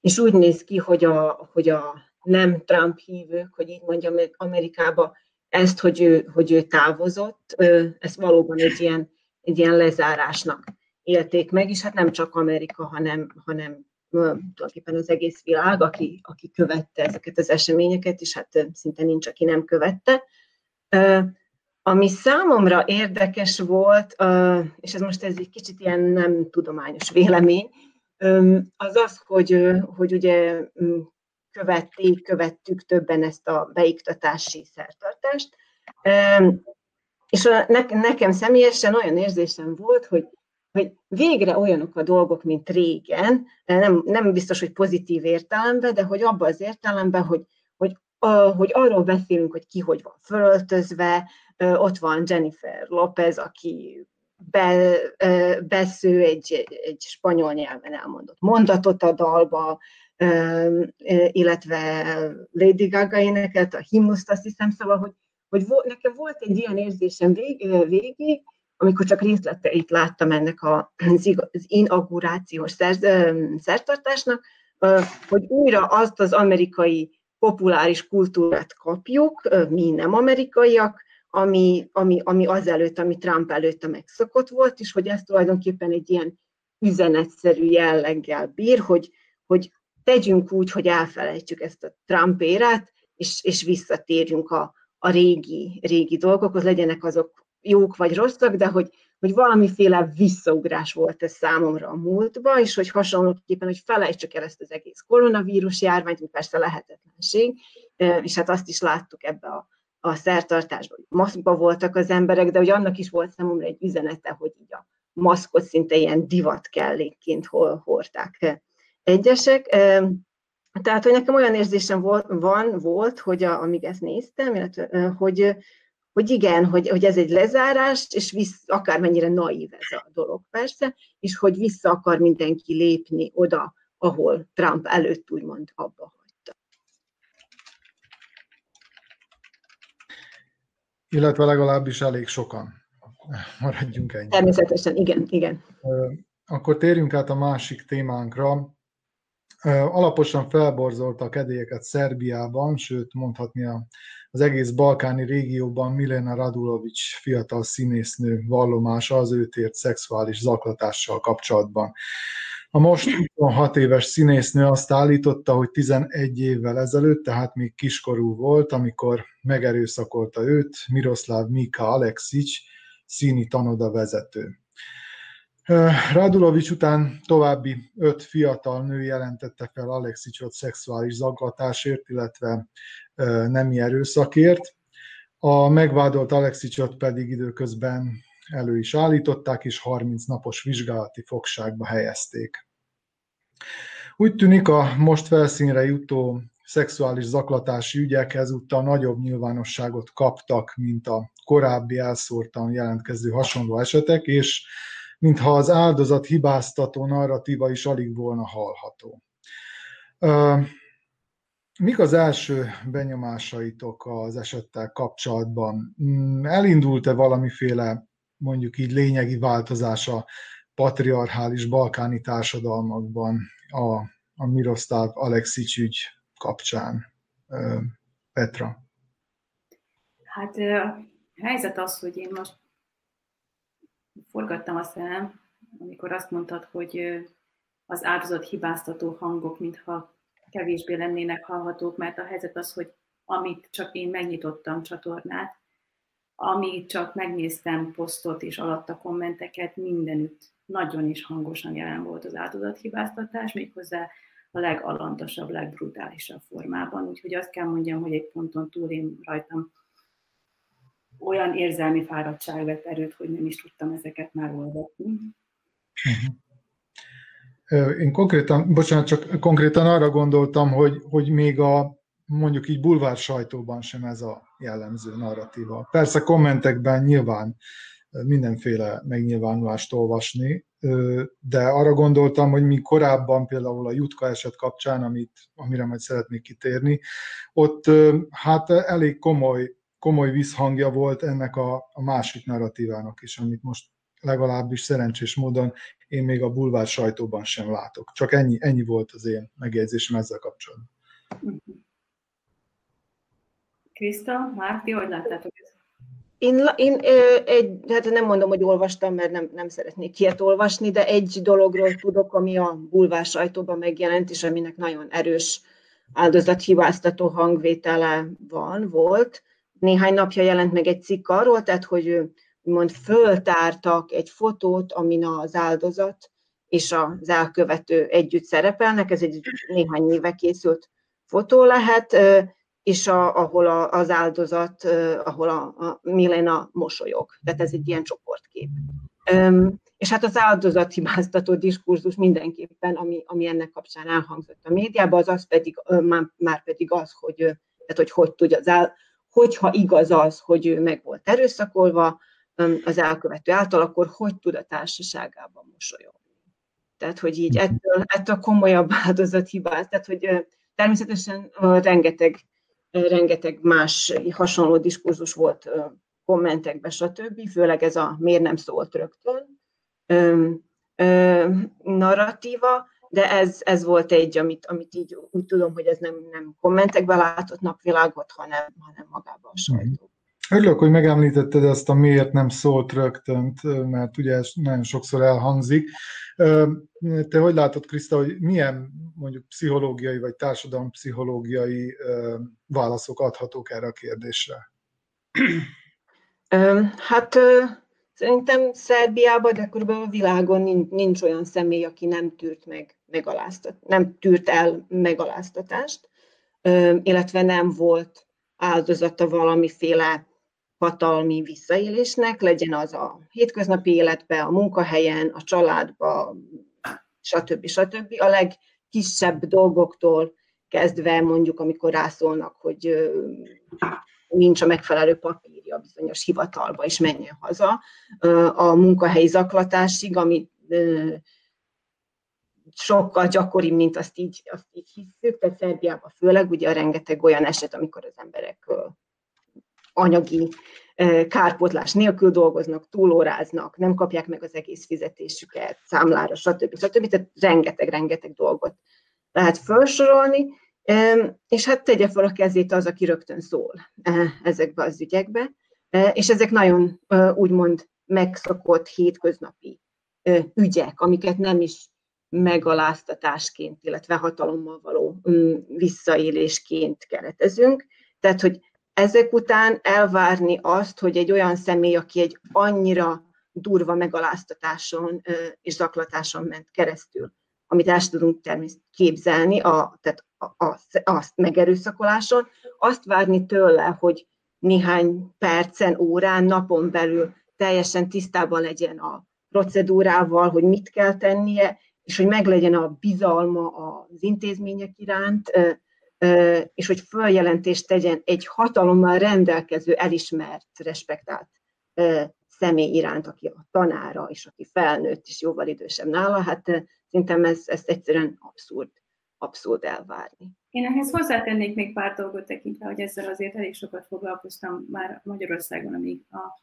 és úgy néz ki, hogy a, hogy a nem Trump hívők, hogy így mondjam, Amerikába ezt, hogy ő, hogy ő távozott, ezt valóban egy ilyen, egy ilyen lezárásnak élték meg, és hát nem csak Amerika, hanem, hanem tulajdonképpen az egész világ, aki, aki követte ezeket az eseményeket, és hát szinte nincs, aki nem követte. Ami számomra érdekes volt, és ez most ez egy kicsit ilyen nem tudományos vélemény, az az, hogy, hogy ugye követték, követtük többen ezt a beiktatási szertartást, és nekem személyesen olyan érzésem volt, hogy hogy végre olyanok a dolgok, mint régen, nem, nem biztos, hogy pozitív értelemben, de hogy abban az értelemben, hogy, hogy, hogy arról beszélünk, hogy ki hogy van fölöltözve, ott van Jennifer Lopez, aki be, besző egy, egy spanyol nyelven elmondott mondatot a dalba, illetve Lady Gaga énekelt a himnuszt, azt hiszem, szóval, hogy, hogy nekem volt egy ilyen érzésem vég, végig, amikor csak részleteit láttam ennek az inaugurációs szertartásnak, hogy újra azt az amerikai populáris kultúrát kapjuk, mi nem amerikaiak, ami, ami, ami azelőtt, ami Trump előtt a megszokott volt, és hogy ez tulajdonképpen egy ilyen üzenetszerű jelleggel bír, hogy, hogy tegyünk úgy, hogy elfelejtsük ezt a Trump érát, és, és visszatérjünk a, a régi, régi dolgokhoz, legyenek azok jók vagy rosszak, de hogy, hogy valamiféle visszaugrás volt ez számomra a múltba, és hogy hasonlóképpen, hogy felejtsük el ezt az egész koronavírus járványt, ami persze lehetetlenség, és hát azt is láttuk ebbe a, a szertartásban, hogy maszkba voltak az emberek, de hogy annak is volt számomra egy üzenete, hogy így a maszkot szinte ilyen divat kellékként hol hordták egyesek. Tehát, hogy nekem olyan érzésem volt, van, volt, hogy a, amíg ezt néztem, illetve, hogy, hogy igen, hogy, hogy ez egy lezárás, és visz, akármennyire naív ez a dolog persze, és hogy vissza akar mindenki lépni oda, ahol Trump előtt úgymond abba hagyta. Illetve legalábbis elég sokan. Maradjunk ennyi. Természetesen, igen, igen. Akkor térjünk át a másik témánkra. Alaposan felborzolta a kedélyeket Szerbiában, sőt mondhatni az egész balkáni régióban Milena Radulovics fiatal színésznő vallomása az őt ért szexuális zaklatással kapcsolatban. A most 26 éves színésznő azt állította, hogy 11 évvel ezelőtt, tehát még kiskorú volt, amikor megerőszakolta őt Miroslav Mika Alexics, színi tanoda vezető. Radulovics után további öt fiatal nő jelentette fel Alexicsot szexuális zaklatásért, illetve nemi erőszakért. A megvádolt Alexicsot pedig időközben elő is állították, és 30 napos vizsgálati fogságba helyezték. Úgy tűnik a most felszínre jutó szexuális zaklatási ügyek ezúttal nagyobb nyilvánosságot kaptak, mint a korábbi elszórtan jelentkező hasonló esetek, és mintha az áldozat hibáztató narratíva is alig volna hallható. Mik az első benyomásaitok az esettel kapcsolatban? Mm, elindult-e valamiféle mondjuk így lényegi változás a patriarchális balkáni társadalmakban a, a Mirosztáv Alexics ügy kapcsán? Petra? Hát a helyzet az, hogy én most forgattam a szemem, amikor azt mondtad, hogy az áldozat hibáztató hangok, mintha kevésbé lennének hallhatók, mert a helyzet az, hogy amit csak én megnyitottam csatornát, amit csak megnéztem posztot és alatta kommenteket, mindenütt nagyon is hangosan jelen volt az áldozathibáztatás, méghozzá a legalantasabb, legbrutálisabb formában. Úgyhogy azt kell mondjam, hogy egy ponton túl én rajtam olyan érzelmi fáradtság vett erőt, hogy nem is tudtam ezeket már olvasni. Én konkrétan, bocsánat, csak konkrétan arra gondoltam, hogy, hogy még a mondjuk így bulvár sajtóban sem ez a jellemző narratíva. Persze kommentekben nyilván mindenféle megnyilvánulást olvasni, de arra gondoltam, hogy mi korábban például a Jutka eset kapcsán, amit, amire majd szeretnék kitérni, ott hát elég komoly komoly visszhangja volt ennek a, a másik narratívának is, amit most legalábbis szerencsés módon én még a bulvár sajtóban sem látok. Csak ennyi, ennyi volt az én megjegyzésem ezzel kapcsolatban. Kriszta, Márti, hogy láttátok ezt? Én, én egy, hát nem mondom, hogy olvastam, mert nem, nem szeretnék ilyet olvasni, de egy dologról tudok, ami a bulvár sajtóban megjelent, és aminek nagyon erős áldozathibáztató hangvétele van, volt. Néhány napja jelent meg egy cikk arról, tehát, hogy mond föltártak egy fotót, amin az áldozat és az elkövető együtt szerepelnek, ez egy néhány éve készült fotó lehet, és a, ahol a, az áldozat, ahol a, a Milena mosolyog. Tehát ez egy ilyen csoportkép. És hát az áldozathibáztató diskurzus mindenképpen, ami, ami ennek kapcsán elhangzott a médiában, az az pedig, már, már pedig az, hogy, tehát hogy, hogy tudja az áll, hogyha igaz az, hogy ő meg volt erőszakolva az elkövető által, akkor hogy tud a társaságában mosolyogni. Tehát, hogy így ettől, ettől komolyabb áldozathibáz, tehát, hogy természetesen rengeteg rengeteg más hasonló diskurzus volt kommentekben, stb., főleg ez a miért nem szólt rögtön narratíva, de ez, ez volt egy, amit, amit így úgy tudom, hogy ez nem, nem kommentekben látott napvilágot, hanem, hanem magában a sajtó. Örülök, hogy megemlítetted ezt a miért nem szólt rögtönt, mert ugye ez nagyon sokszor elhangzik. Te hogy látod, Kriszta, hogy milyen mondjuk pszichológiai vagy társadalompszichológiai válaszok adhatók erre a kérdésre? Hát szerintem Szerbiában, de körülbelül a világon nincs olyan személy, aki nem tűrt meg megaláztat, nem tűrt el megaláztatást, illetve nem volt áldozata valamiféle hatalmi visszaélésnek, legyen az a hétköznapi életben, a munkahelyen, a családban, stb. stb. A legkisebb dolgoktól kezdve mondjuk, amikor rászólnak, hogy nincs a megfelelő papírja bizonyos hivatalba, és menjen haza, a munkahelyi zaklatásig, ami sokkal gyakoribb, mint azt így, azt így hiszük, tehát Szerbiában főleg ugye a rengeteg olyan eset, amikor az emberek anyagi kárpótlás nélkül dolgoznak, túlóráznak, nem kapják meg az egész fizetésüket, számlára, stb. stb. Tehát rengeteg-rengeteg dolgot lehet felsorolni, és hát tegye fel a kezét az, aki rögtön szól ezekbe az ügyekbe, és ezek nagyon úgymond megszokott hétköznapi ügyek, amiket nem is megaláztatásként, illetve hatalommal való mm, visszaélésként keretezünk. Tehát, hogy ezek után elvárni azt, hogy egy olyan személy, aki egy annyira durva megaláztatáson és zaklatáson ment keresztül, amit el tudunk természetesen képzelni, a, tehát a, a, azt megerőszakoláson, azt várni tőle, hogy néhány percen, órán, napon belül teljesen tisztában legyen a procedúrával, hogy mit kell tennie, és hogy meglegyen a bizalma az intézmények iránt, és hogy följelentést tegyen egy hatalommal rendelkező, elismert, respektált személy iránt, aki a tanára, és aki felnőtt, és jóval idősebb nála, hát szerintem ez, ezt egyszerűen abszurd, abszurd elvárni. Én ehhez hozzátennék még pár dolgot tekintve, hogy ezzel azért elég sokat foglalkoztam már Magyarországon, amíg a,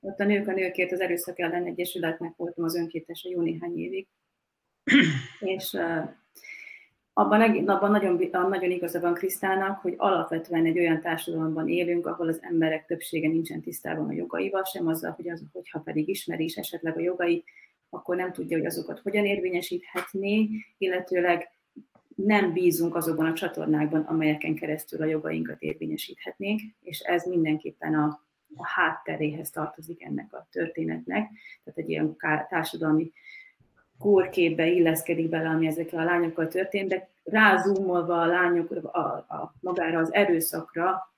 ott a Nők a Nőkért az Erőszak ellen Egyesületnek voltam az önkéntese jó néhány évig. És abban, abban nagyon, nagyon igaza van Krisztának, hogy alapvetően egy olyan társadalomban élünk, ahol az emberek többsége nincsen tisztában a jogaival, sem azzal, hogy az, hogyha pedig ismeri is esetleg a jogait, akkor nem tudja, hogy azokat hogyan érvényesíthetné, illetőleg nem bízunk azokban a csatornákban, amelyeken keresztül a jogainkat érvényesíthetnénk, és ez mindenképpen a, a hátteréhez tartozik ennek a történetnek, tehát egy ilyen társadalmi kórképbe illeszkedik bele, ami ezekkel a lányokkal történt, de rázumolva a lányok a, a, magára az erőszakra,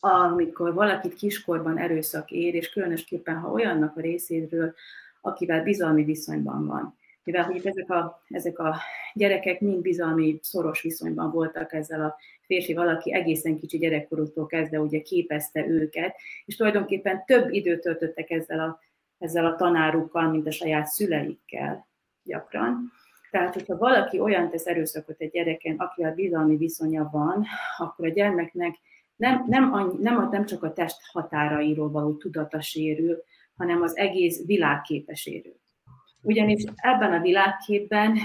amikor valakit kiskorban erőszak ér, és különösképpen, ha olyannak a részéről, akivel bizalmi viszonyban van. Mivel hogy ezek a, ezek a gyerekek mind bizalmi, szoros viszonyban voltak ezzel a férfi valaki egészen kicsi gyerekkoruktól kezdve ugye képezte őket, és tulajdonképpen több időt töltöttek ezzel a, ezzel a tanárukkal, mint a saját szüleikkel gyakran. Tehát, hogyha valaki olyan tesz erőszakot egy gyereken, akivel bizalmi viszonya van, akkor a gyermeknek nem, nem, annyi, nem, nem csak a test határairól való tudata sérül, hanem az egész világképe sérül. Ugyanis ebben a világképben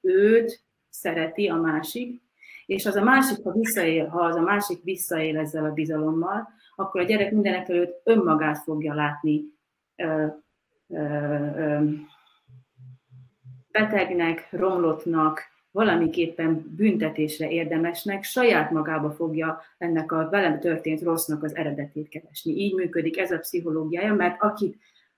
őt szereti a másik, és az a másik, ha, visszaél, ha az a másik visszaél ezzel a bizalommal, akkor a gyerek mindenek előtt önmagát fogja látni ö, ö, ö, betegnek, romlottnak, valamiképpen büntetésre érdemesnek, saját magába fogja ennek a velem történt rossznak az eredetét keresni. Így működik ez a pszichológiája, mert akit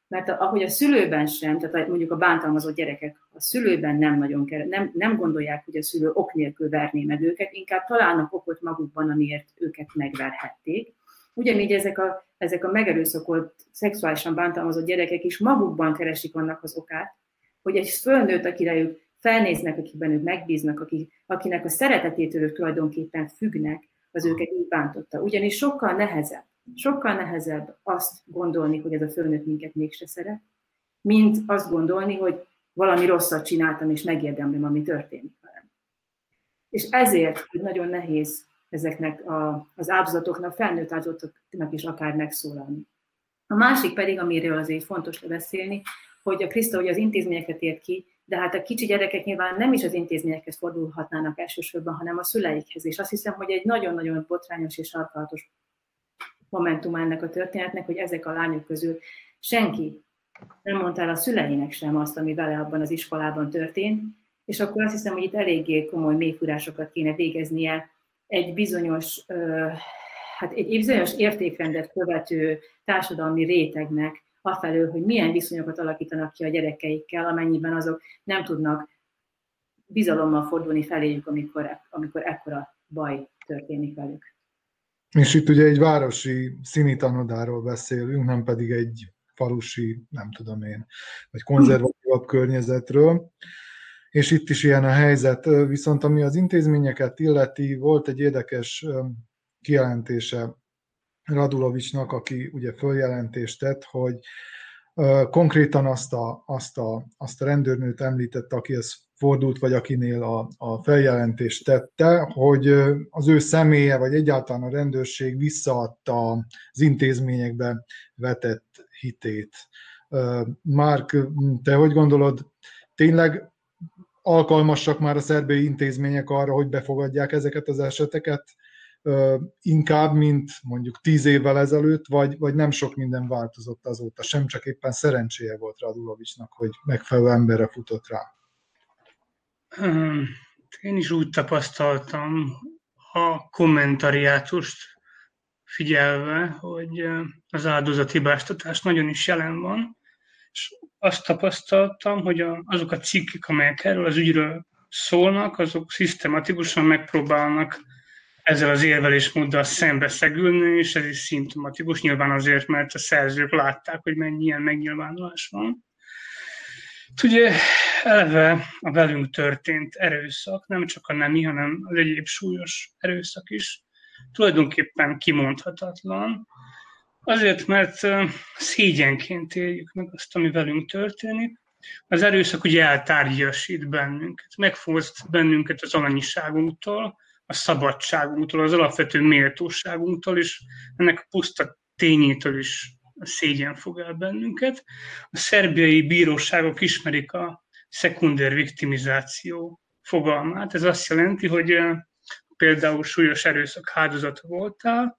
mert ahogy a szülőben sem, tehát mondjuk a bántalmazott gyerekek a szülőben nem nagyon kell, nem, nem gondolják, hogy a szülő ok nélkül verné meg őket, inkább találnak okot magukban, amiért őket megverhették. Ugyanígy ezek a, ezek a megerőszakolt, szexuálisan bántalmazott gyerekek is magukban keresik annak az okát, hogy egy fölnőtt, akire ők felnéznek, akikben ők megbíznak, akik, akinek a szeretetétől ők tulajdonképpen függnek, az őket így bántotta. Ugyanis sokkal nehezebb, sokkal nehezebb azt gondolni, hogy ez a fölnőtt minket mégse szeret, mint azt gondolni, hogy valami rosszat csináltam, és megérdemlem, ami történik velem. És ezért hogy nagyon nehéz ezeknek a, az áldozatoknak, felnőtt áldozatoknak is akár megszólalni. A másik pedig, amiről azért fontos beszélni, hogy a Kriszta ugye az intézményeket ért ki, de hát a kicsi gyerekek nyilván nem is az intézményekhez fordulhatnának elsősorban, hanem a szüleikhez. És azt hiszem, hogy egy nagyon-nagyon botrányos és sarkalatos momentum ennek a történetnek, hogy ezek a lányok közül senki nem mondta el a szüleinek sem azt, ami vele abban az iskolában történt, és akkor azt hiszem, hogy itt eléggé komoly mélyfúrásokat kéne végeznie egy bizonyos, hát egy bizonyos értékrendet követő társadalmi rétegnek, afelől, hogy milyen viszonyokat alakítanak ki a gyerekeikkel, amennyiben azok nem tudnak bizalommal fordulni feléjük, amikor, amikor ekkora baj történik velük. És itt ugye egy városi színitanodáról beszélünk, nem pedig egy falusi, nem tudom én, vagy konzervatívabb környezetről. És itt is ilyen a helyzet. Viszont ami az intézményeket illeti, volt egy érdekes kijelentése Radulovicsnak, aki ugye följelentést tett, hogy konkrétan azt a, azt, a, azt a rendőrnőt említette, akihez fordult, vagy akinél a, a feljelentést tette, hogy az ő személye, vagy egyáltalán a rendőrség visszaadta az intézményekbe vetett hitét. Márk, te hogy gondolod, tényleg alkalmasak már a szerbiai intézmények arra, hogy befogadják ezeket az eseteket, inkább, mint mondjuk tíz évvel ezelőtt, vagy, vagy nem sok minden változott azóta, sem csak éppen szerencséje volt Radulovicsnak, hogy megfelelő emberre futott rá. Én is úgy tapasztaltam a kommentariátust figyelve, hogy az áldozathibáztatás nagyon is jelen van, és azt tapasztaltam, hogy azok a cikkek, amelyek erről az ügyről szólnak, azok szisztematikusan megpróbálnak ezzel az érvelésmóddal szembeszegülni, és ez is szimptomatikus, nyilván azért, mert a szerzők látták, hogy mennyi ilyen megnyilvánulás van. Ugye eleve a velünk történt erőszak, nem csak a nemi, hanem az egyéb súlyos erőszak is tulajdonképpen kimondhatatlan, azért, mert szégyenként éljük meg azt, ami velünk történik. Az erőszak ugye eltárgyasít bennünket, megfoszt bennünket az alanyiságunktól, a szabadságunktól, az alapvető méltóságunktól, és ennek a puszta tényétől is szégyen fog el bennünket. A szerbiai bíróságok ismerik a szekunder viktimizáció fogalmát. Ez azt jelenti, hogy például súlyos erőszak áldozata voltál,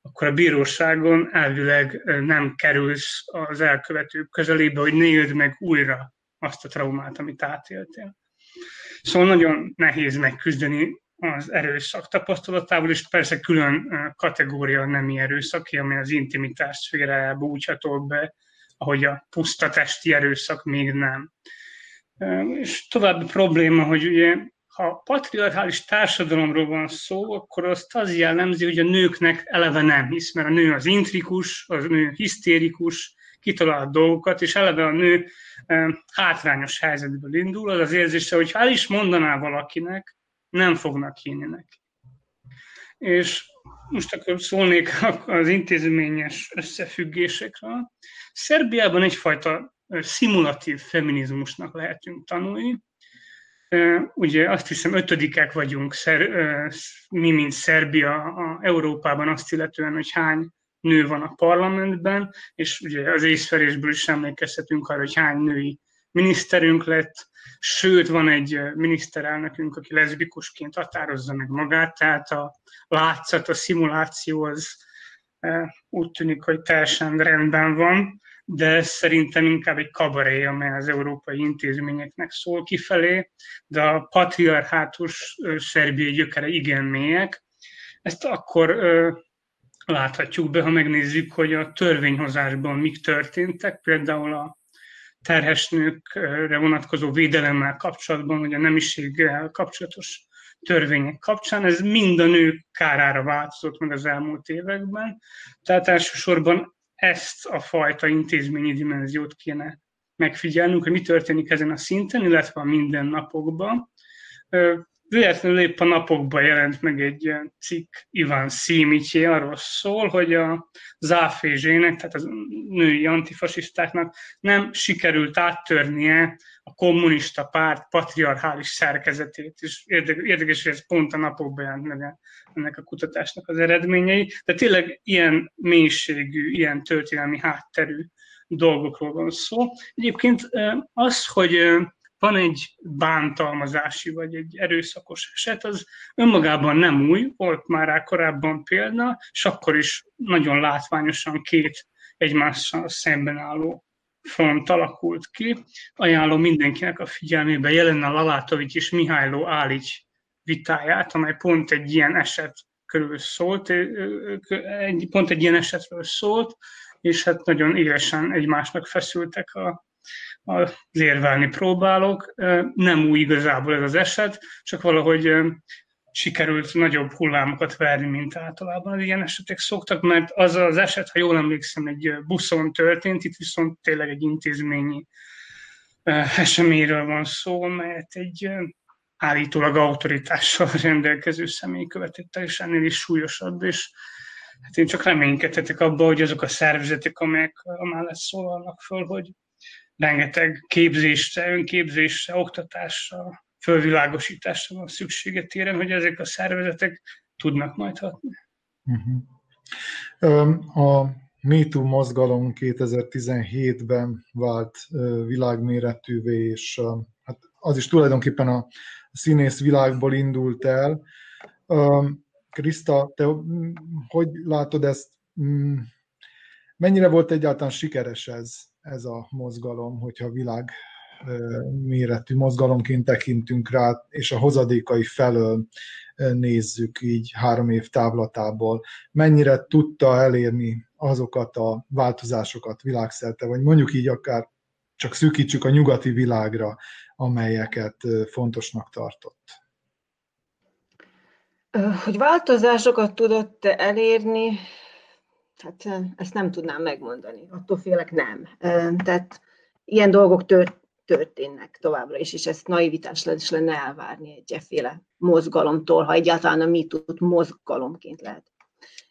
akkor a bíróságon elvileg nem kerülsz az elkövetők közelébe, hogy ne éld meg újra azt a traumát, amit átéltél. Szóval nagyon nehéz megküzdeni az erőszak tapasztalatával, és persze külön kategória a nemi erőszak, ami az intimitás szférájába úgy hatol be, ahogy a puszta erőszak még nem. És további probléma, hogy ugye ha patriarchális társadalomról van szó, akkor azt az jellemzi, hogy a nőknek eleve nem hisz, mert a nő az intrikus, az nő hisztérikus, kitalál dolgokat, és eleve a nő hátrányos helyzetből indul, az az érzése, hogy ha el is mondaná valakinek, nem fognak hinni neki. És most akkor szólnék az intézményes összefüggésekről. Szerbiában egyfajta szimulatív feminizmusnak lehetünk tanulni. Ugye azt hiszem ötödikek vagyunk, mi, mint Szerbia a Európában azt illetően, hogy hány nő van a parlamentben, és ugye az észverésből is emlékezhetünk arra, hogy hány női miniszterünk lett, sőt van egy miniszterelnökünk, aki leszbikusként határozza meg magát, tehát a látszat, a szimuláció az úgy tűnik, hogy teljesen rendben van, de szerintem inkább egy kabaré, amely az európai intézményeknek szól kifelé, de a patriarhátus szerbiai gyökere igen mélyek. Ezt akkor láthatjuk be, ha megnézzük, hogy a törvényhozásban mik történtek, például a terhes nőkre vonatkozó védelemmel kapcsolatban, vagy a nemiséggel kapcsolatos törvények kapcsán, ez mind a nők kárára változott meg az elmúlt években. Tehát elsősorban ezt a fajta intézményi dimenziót kéne megfigyelnünk, hogy mi történik ezen a szinten, illetve a mindennapokban. Véletlenül épp a napokban jelent meg egy cikk Iván Szimicsé, arról szól, hogy a záfézsének, tehát a női antifasisztáknak nem sikerült áttörnie a kommunista párt patriarchális szerkezetét, és érdekes, hogy ez pont a napokban jelent meg ennek a kutatásnak az eredményei, de tényleg ilyen mélységű, ilyen történelmi hátterű dolgokról van szó. Egyébként az, hogy van egy bántalmazási vagy egy erőszakos eset, az önmagában nem új, volt már rá korábban példa, és akkor is nagyon látványosan két egymással szemben álló front alakult ki. Ajánlom mindenkinek a figyelmébe Jelena Lalátovics és Mihályló Álics vitáját, amely pont egy ilyen eset körül szólt, pont egy ilyen esetről szólt, és hát nagyon élesen egymásnak feszültek a, az érvelni próbálok. Nem új igazából ez az eset, csak valahogy sikerült nagyobb hullámokat verni, mint általában az ilyen esetek szoktak, mert az az eset, ha jól emlékszem, egy buszon történt, itt viszont tényleg egy intézményi eseményről van szó, mert egy állítólag autoritással rendelkező személy követett el, és ennél is súlyosabb, és hát én csak reménykedhetek abba, hogy azok a szervezetek, amelyek amellett szólalnak föl, hogy rengeteg képzésre, önképzésre, oktatásra, fölvilágosításra van szüksége téren, hogy ezek a szervezetek tudnak majd hatni. Uh-huh. A MeToo mozgalom 2017-ben vált világméretűvé, és hát az is tulajdonképpen a színész világból indult el. Krista, te hogy látod ezt? Mennyire volt egyáltalán sikeres ez, ez a mozgalom, hogyha világ méretű mozgalomként tekintünk rá, és a hozadékai felől nézzük így három év távlatából, mennyire tudta elérni azokat a változásokat világszerte, vagy mondjuk így akár csak szűkítsük a nyugati világra, amelyeket fontosnak tartott. Hogy változásokat tudott elérni, hát ezt nem tudnám megmondani. Attól félek nem. Tehát ilyen dolgok tört, történnek továbbra is, és ezt naivitás is lenne elvárni egy efféle mozgalomtól, ha egyáltalán a MeToo-t mozgalomként lehet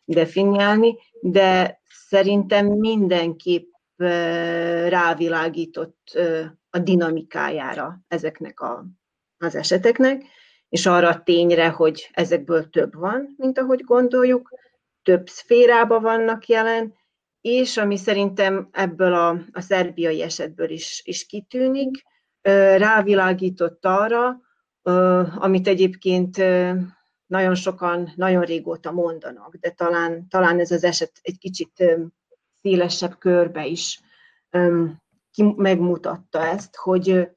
definiálni, de szerintem mindenképp rávilágított a dinamikájára ezeknek a, az eseteknek, és arra a tényre, hogy ezekből több van, mint ahogy gondoljuk, több szférában vannak jelen, és ami szerintem ebből a, a szerbiai esetből is, is kitűnik, rávilágított arra, amit egyébként nagyon sokan nagyon régóta mondanak, de talán, talán ez az eset egy kicsit szélesebb körbe is megmutatta ezt, hogy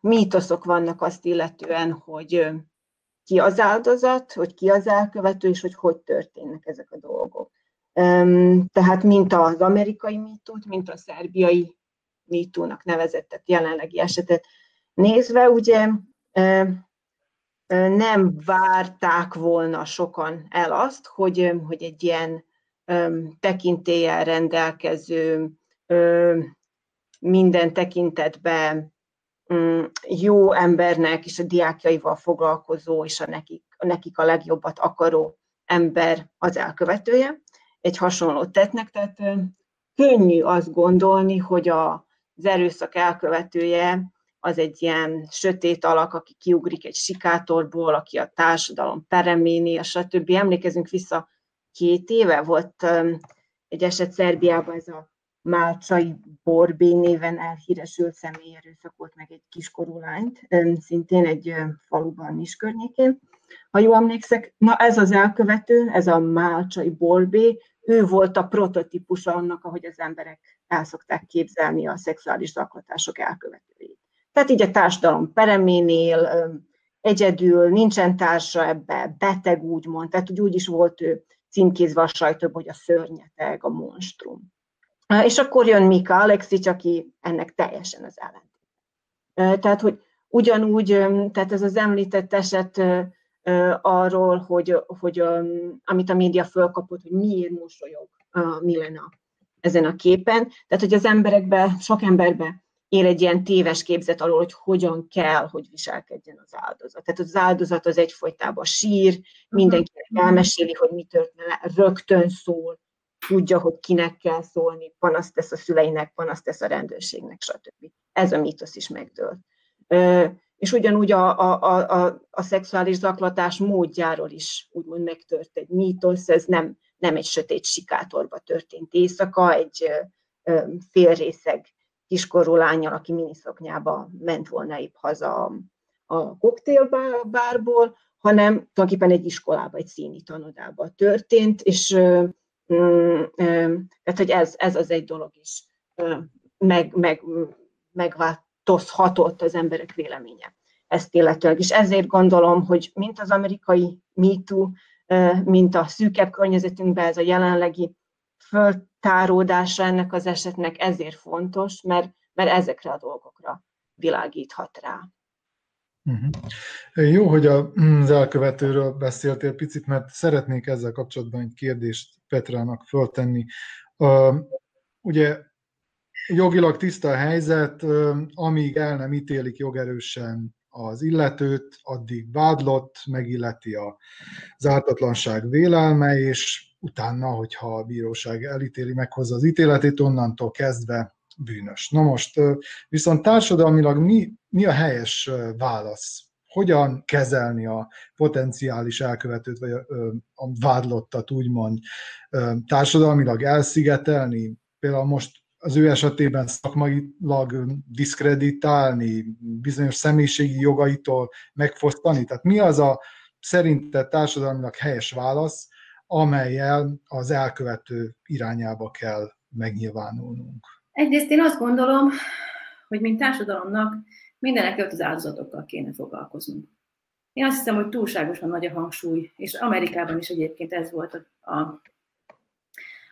mítoszok vannak azt illetően, hogy ki az áldozat, hogy ki az elkövető, és hogy hogy történnek ezek a dolgok. Tehát mint az amerikai mitút, mint a szerbiai mitúnak nevezettet jelenlegi esetet nézve, ugye nem várták volna sokan el azt, hogy, hogy egy ilyen tekintéllyel rendelkező, minden tekintetben jó embernek és a diákjaival foglalkozó és a nekik, a nekik a legjobbat akaró ember az elkövetője egy hasonló tettnek, tehát könnyű azt gondolni, hogy a, az erőszak elkövetője az egy ilyen sötét alak, aki kiugrik egy sikátorból, aki a társadalom pereméni, stb. Emlékezünk vissza, két éve volt egy eset Szerbiában, ez a Málcai Borbé néven elhíresült személy erőszakolt meg egy kiskorú lányt, szintén egy faluban is környékén. Ha jól emlékszek, na ez az elkövető, ez a Málcsai Borbé, ő volt a prototípusa annak, ahogy az emberek el szokták képzelni a szexuális zaklatások elkövetőjét. Tehát így a társadalom pereménél, egyedül, nincsen társa ebbe, beteg úgymond, tehát úgy, úgy is volt ő címkézve a sajtóban, hogy a szörnyeteg, a monstrum. És akkor jön Mika Alexic, aki ennek teljesen az ellentét. Tehát, hogy ugyanúgy, tehát ez az említett eset arról, hogy, hogy amit a média fölkapott, hogy miért mosolyog Milena ezen a képen. Tehát, hogy az emberekbe, sok emberbe él egy ilyen téves képzet alól, hogy hogyan kell, hogy viselkedjen az áldozat. Tehát az áldozat az egyfolytában sír, mindenki elmeséli, hogy mi történt, rögtön szól, tudja, hogy kinek kell szólni, panaszt tesz a szüleinek, panaszt tesz a rendőrségnek, stb. Ez a mítosz is megdőlt. És ugyanúgy a, a, a, a szexuális zaklatás módjáról is úgymond megtört egy mítosz, ez nem, nem egy sötét sikátorba történt éjszaka, egy félrészeg kiskorú lányjal, aki miniszoknyába ment volna épp haza a koktélbárból, hanem tulajdonképpen egy iskolába, egy színi tanodába történt, és tehát, hogy ez, ez az egy dolog is meg, meg, megváltozhatott az emberek véleménye ezt illetőleg. És ezért gondolom, hogy mint az amerikai MeToo, mint a szűkebb környezetünkben ez a jelenlegi föltáródása ennek az esetnek ezért fontos, mert, mert ezekre a dolgokra világíthat rá. Uh-huh. Jó, hogy az elkövetőről beszéltél picit, mert szeretnék ezzel kapcsolatban egy kérdést Petrának föltenni. Ugye jogilag tiszta a helyzet, amíg el nem ítélik jogerősen az illetőt, addig vádlott, megilleti az ártatlanság vélelme, és utána, hogyha a bíróság elítéli, meghozza az ítéletét, onnantól kezdve bűnös. Na most viszont társadalmilag mi, mi a helyes válasz? Hogyan kezelni a potenciális elkövetőt, vagy a, a vádlottat úgymond társadalmilag elszigetelni? Például most az ő esetében szakmailag diszkreditálni, bizonyos személyiségi jogaitól megfosztani? Tehát mi az a szerinted társadalmilag helyes válasz, amelyel az elkövető irányába kell megnyilvánulnunk? Egyrészt én azt gondolom, hogy mint társadalomnak mindenek az áldozatokkal kéne foglalkoznunk. Én azt hiszem, hogy túlságosan nagy a hangsúly, és Amerikában is egyébként ez volt a, a,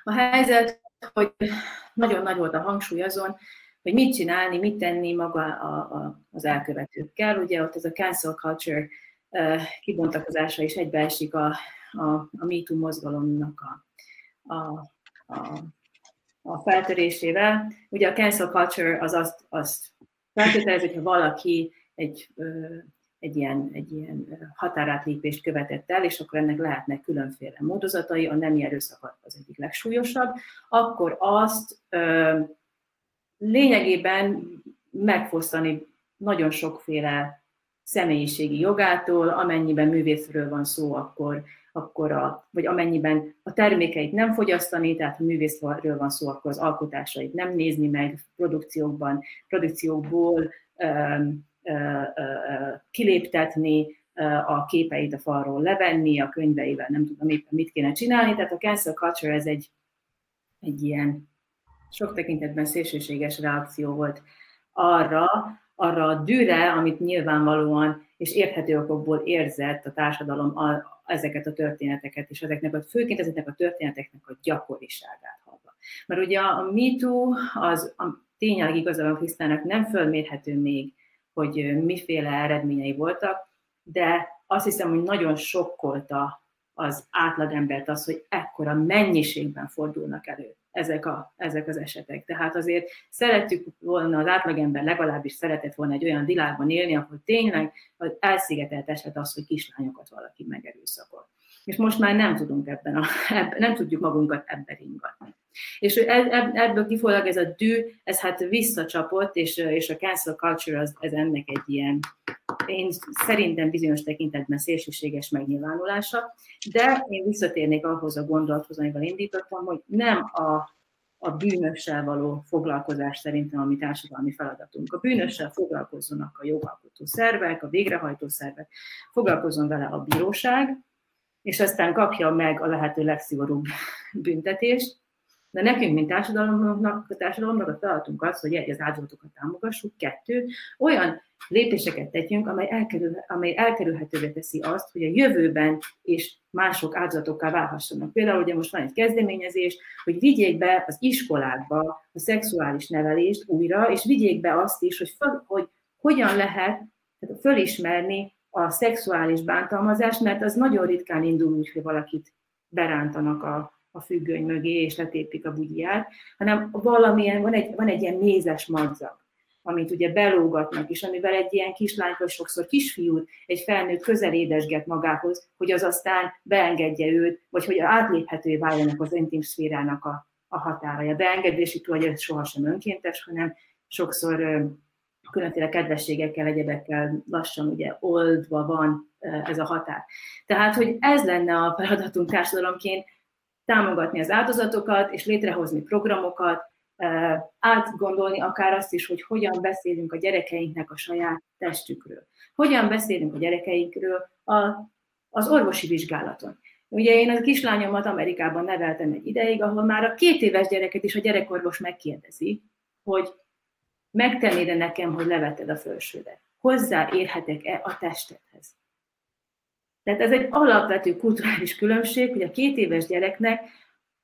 a helyzet, hogy nagyon nagy volt a hangsúly azon, hogy mit csinálni, mit tenni maga a, a, az elkövetőkkel. Ugye ott ez a cancel culture uh, kibontakozása is egybeesik a, a, a MeToo mozgalomnak a, a, a, a feltörésével. Ugye a cancel culture az azt, azt feltételez, hogyha valaki egy, egy ilyen, egy ilyen határátlépést követett el, és akkor ennek lehetnek különféle módozatai, a nemi erőszak az egyik legsúlyosabb, akkor azt lényegében megfosztani nagyon sokféle személyiségi jogától, amennyiben művészről van szó, akkor akkor a, vagy amennyiben a termékeit nem fogyasztani, tehát a művészről van szó, akkor az alkotásait nem nézni meg produkciókban, produkciókból ö, ö, ö, kiléptetni, a képeit a falról levenni, a könyveivel nem tudom éppen mit kéne csinálni, tehát a cancel culture ez egy, egy ilyen sok tekintetben szélsőséges reakció volt arra, arra a dűre, amit nyilvánvalóan és érthető okokból érzett a társadalom ezeket a történeteket, és ezeknek a, főként ezeknek a történeteknek a gyakoriságát hallva. Mert ugye a MeToo az a tényleg igazából Krisztának nem fölmérhető még, hogy miféle eredményei voltak, de azt hiszem, hogy nagyon sokkolta az átlagembert az, hogy ekkora mennyiségben fordulnak elő ezek, a, ezek az esetek. Tehát azért szerettük volna, az átlagember legalábbis szeretett volna egy olyan világban élni, ahol tényleg az elszigetelt eset az, hogy kislányokat valaki megerőszakol. És most már nem tudunk ebben, a, ebben nem tudjuk magunkat ebben ringatni. És ebből kifolyólag ez a dű, ez hát visszacsapott, és, és a cancel culture az, ez ennek egy ilyen, én szerintem bizonyos tekintetben szélsőséges megnyilvánulása, de én visszatérnék ahhoz a gondolathoz, amivel indítottam, hogy nem a a bűnössel való foglalkozás szerintem a mi társadalmi feladatunk. A bűnössel foglalkozzanak a jogalkotó szervek, a végrehajtó szervek, foglalkozzon vele a bíróság, és aztán kapja meg a lehető legszigorúbb büntetést, de nekünk, mint társadalomnak, társadalomnak a feladatunk az, hogy egy, az áldozatokat támogassuk, kettő, olyan lépéseket tegyünk, amely, elkerül, amely elkerülhetővé teszi azt, hogy a jövőben is mások áldozatokká válhassanak. Például ugye most van egy kezdeményezés, hogy vigyék be az iskolákba a szexuális nevelést újra, és vigyék be azt is, hogy, föl, hogy hogyan lehet fölismerni a szexuális bántalmazást, mert az nagyon ritkán indul úgy, hogy valakit berántanak a, a függöny mögé, és letépik a bugyját, hanem valamilyen, van egy, van egy ilyen mézes madzag, amit ugye belógatnak, és amivel egy ilyen kislány, vagy sokszor kisfiút, egy felnőtt közelédesget magához, hogy az aztán beengedje őt, vagy hogy átléphetővé váljanak az intim szférának a, a határai. A beengedési tulajdon sohasem önkéntes, hanem sokszor különféle kedvességekkel, egyebekkel lassan ugye oldva van ez a határ. Tehát, hogy ez lenne a feladatunk társadalomként, támogatni az áldozatokat, és létrehozni programokat, átgondolni akár azt is, hogy hogyan beszélünk a gyerekeinknek a saját testükről. Hogyan beszélünk a gyerekeinkről a, az orvosi vizsgálaton. Ugye én a kislányomat Amerikában neveltem egy ideig, ahol már a két éves gyereket is a gyerekorvos megkérdezi, hogy megtennéd-e nekem, hogy leveted a fölsődet? Hozzáérhetek-e a testedhez? Tehát ez egy alapvető kulturális különbség, hogy a két éves gyereknek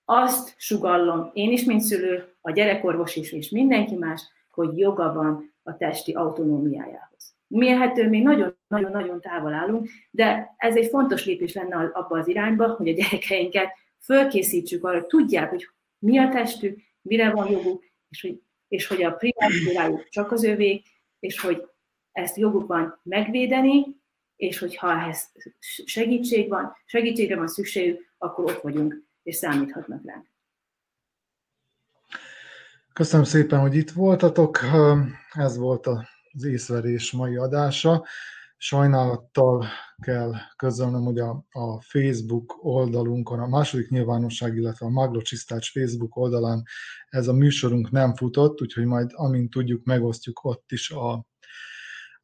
azt sugallom én is, mint szülő, a gyerekorvos is, és mindenki más, hogy joga van a testi autonómiájához. Mérhető még nagyon-nagyon-nagyon távol állunk, de ez egy fontos lépés lenne abba az irányba, hogy a gyerekeinket fölkészítsük arra, hogy tudják, hogy mi a testük, mire van joguk, és hogy, és hogy a privát csak az övé, és hogy ezt joguk van megvédeni, és hogyha ehhez segítség van, segítségre van szükségük, akkor ott vagyunk, és számíthatnak ránk. Köszönöm szépen, hogy itt voltatok. Ez volt az észverés mai adása. Sajnálattal kell közölnöm, hogy a, a Facebook oldalunkon, a második nyilvánosság, illetve a Maglo Csisztács Facebook oldalán ez a műsorunk nem futott, úgyhogy majd amint tudjuk, megosztjuk ott is a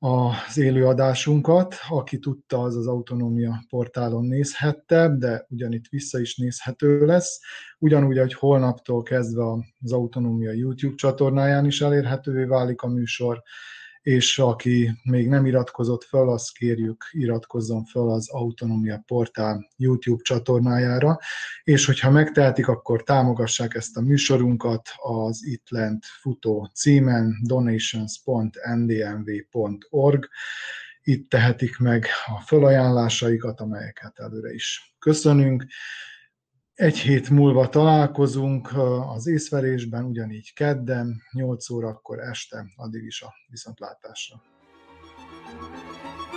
az élőadásunkat. Aki tudta, az az Autonómia portálon nézhette, de ugyanitt vissza is nézhető lesz. Ugyanúgy, hogy holnaptól kezdve az Autonómia YouTube csatornáján is elérhetővé válik a műsor, és aki még nem iratkozott fel, azt kérjük, iratkozzon fel az Autonomia Portál YouTube csatornájára, és hogyha megtehetik, akkor támogassák ezt a műsorunkat az itt lent futó címen donations.ndmv.org, itt tehetik meg a felajánlásaikat, amelyeket előre is köszönünk. Egy hét múlva találkozunk az észverésben, ugyanígy kedden, 8 órakor este, addig is a viszontlátásra. thank you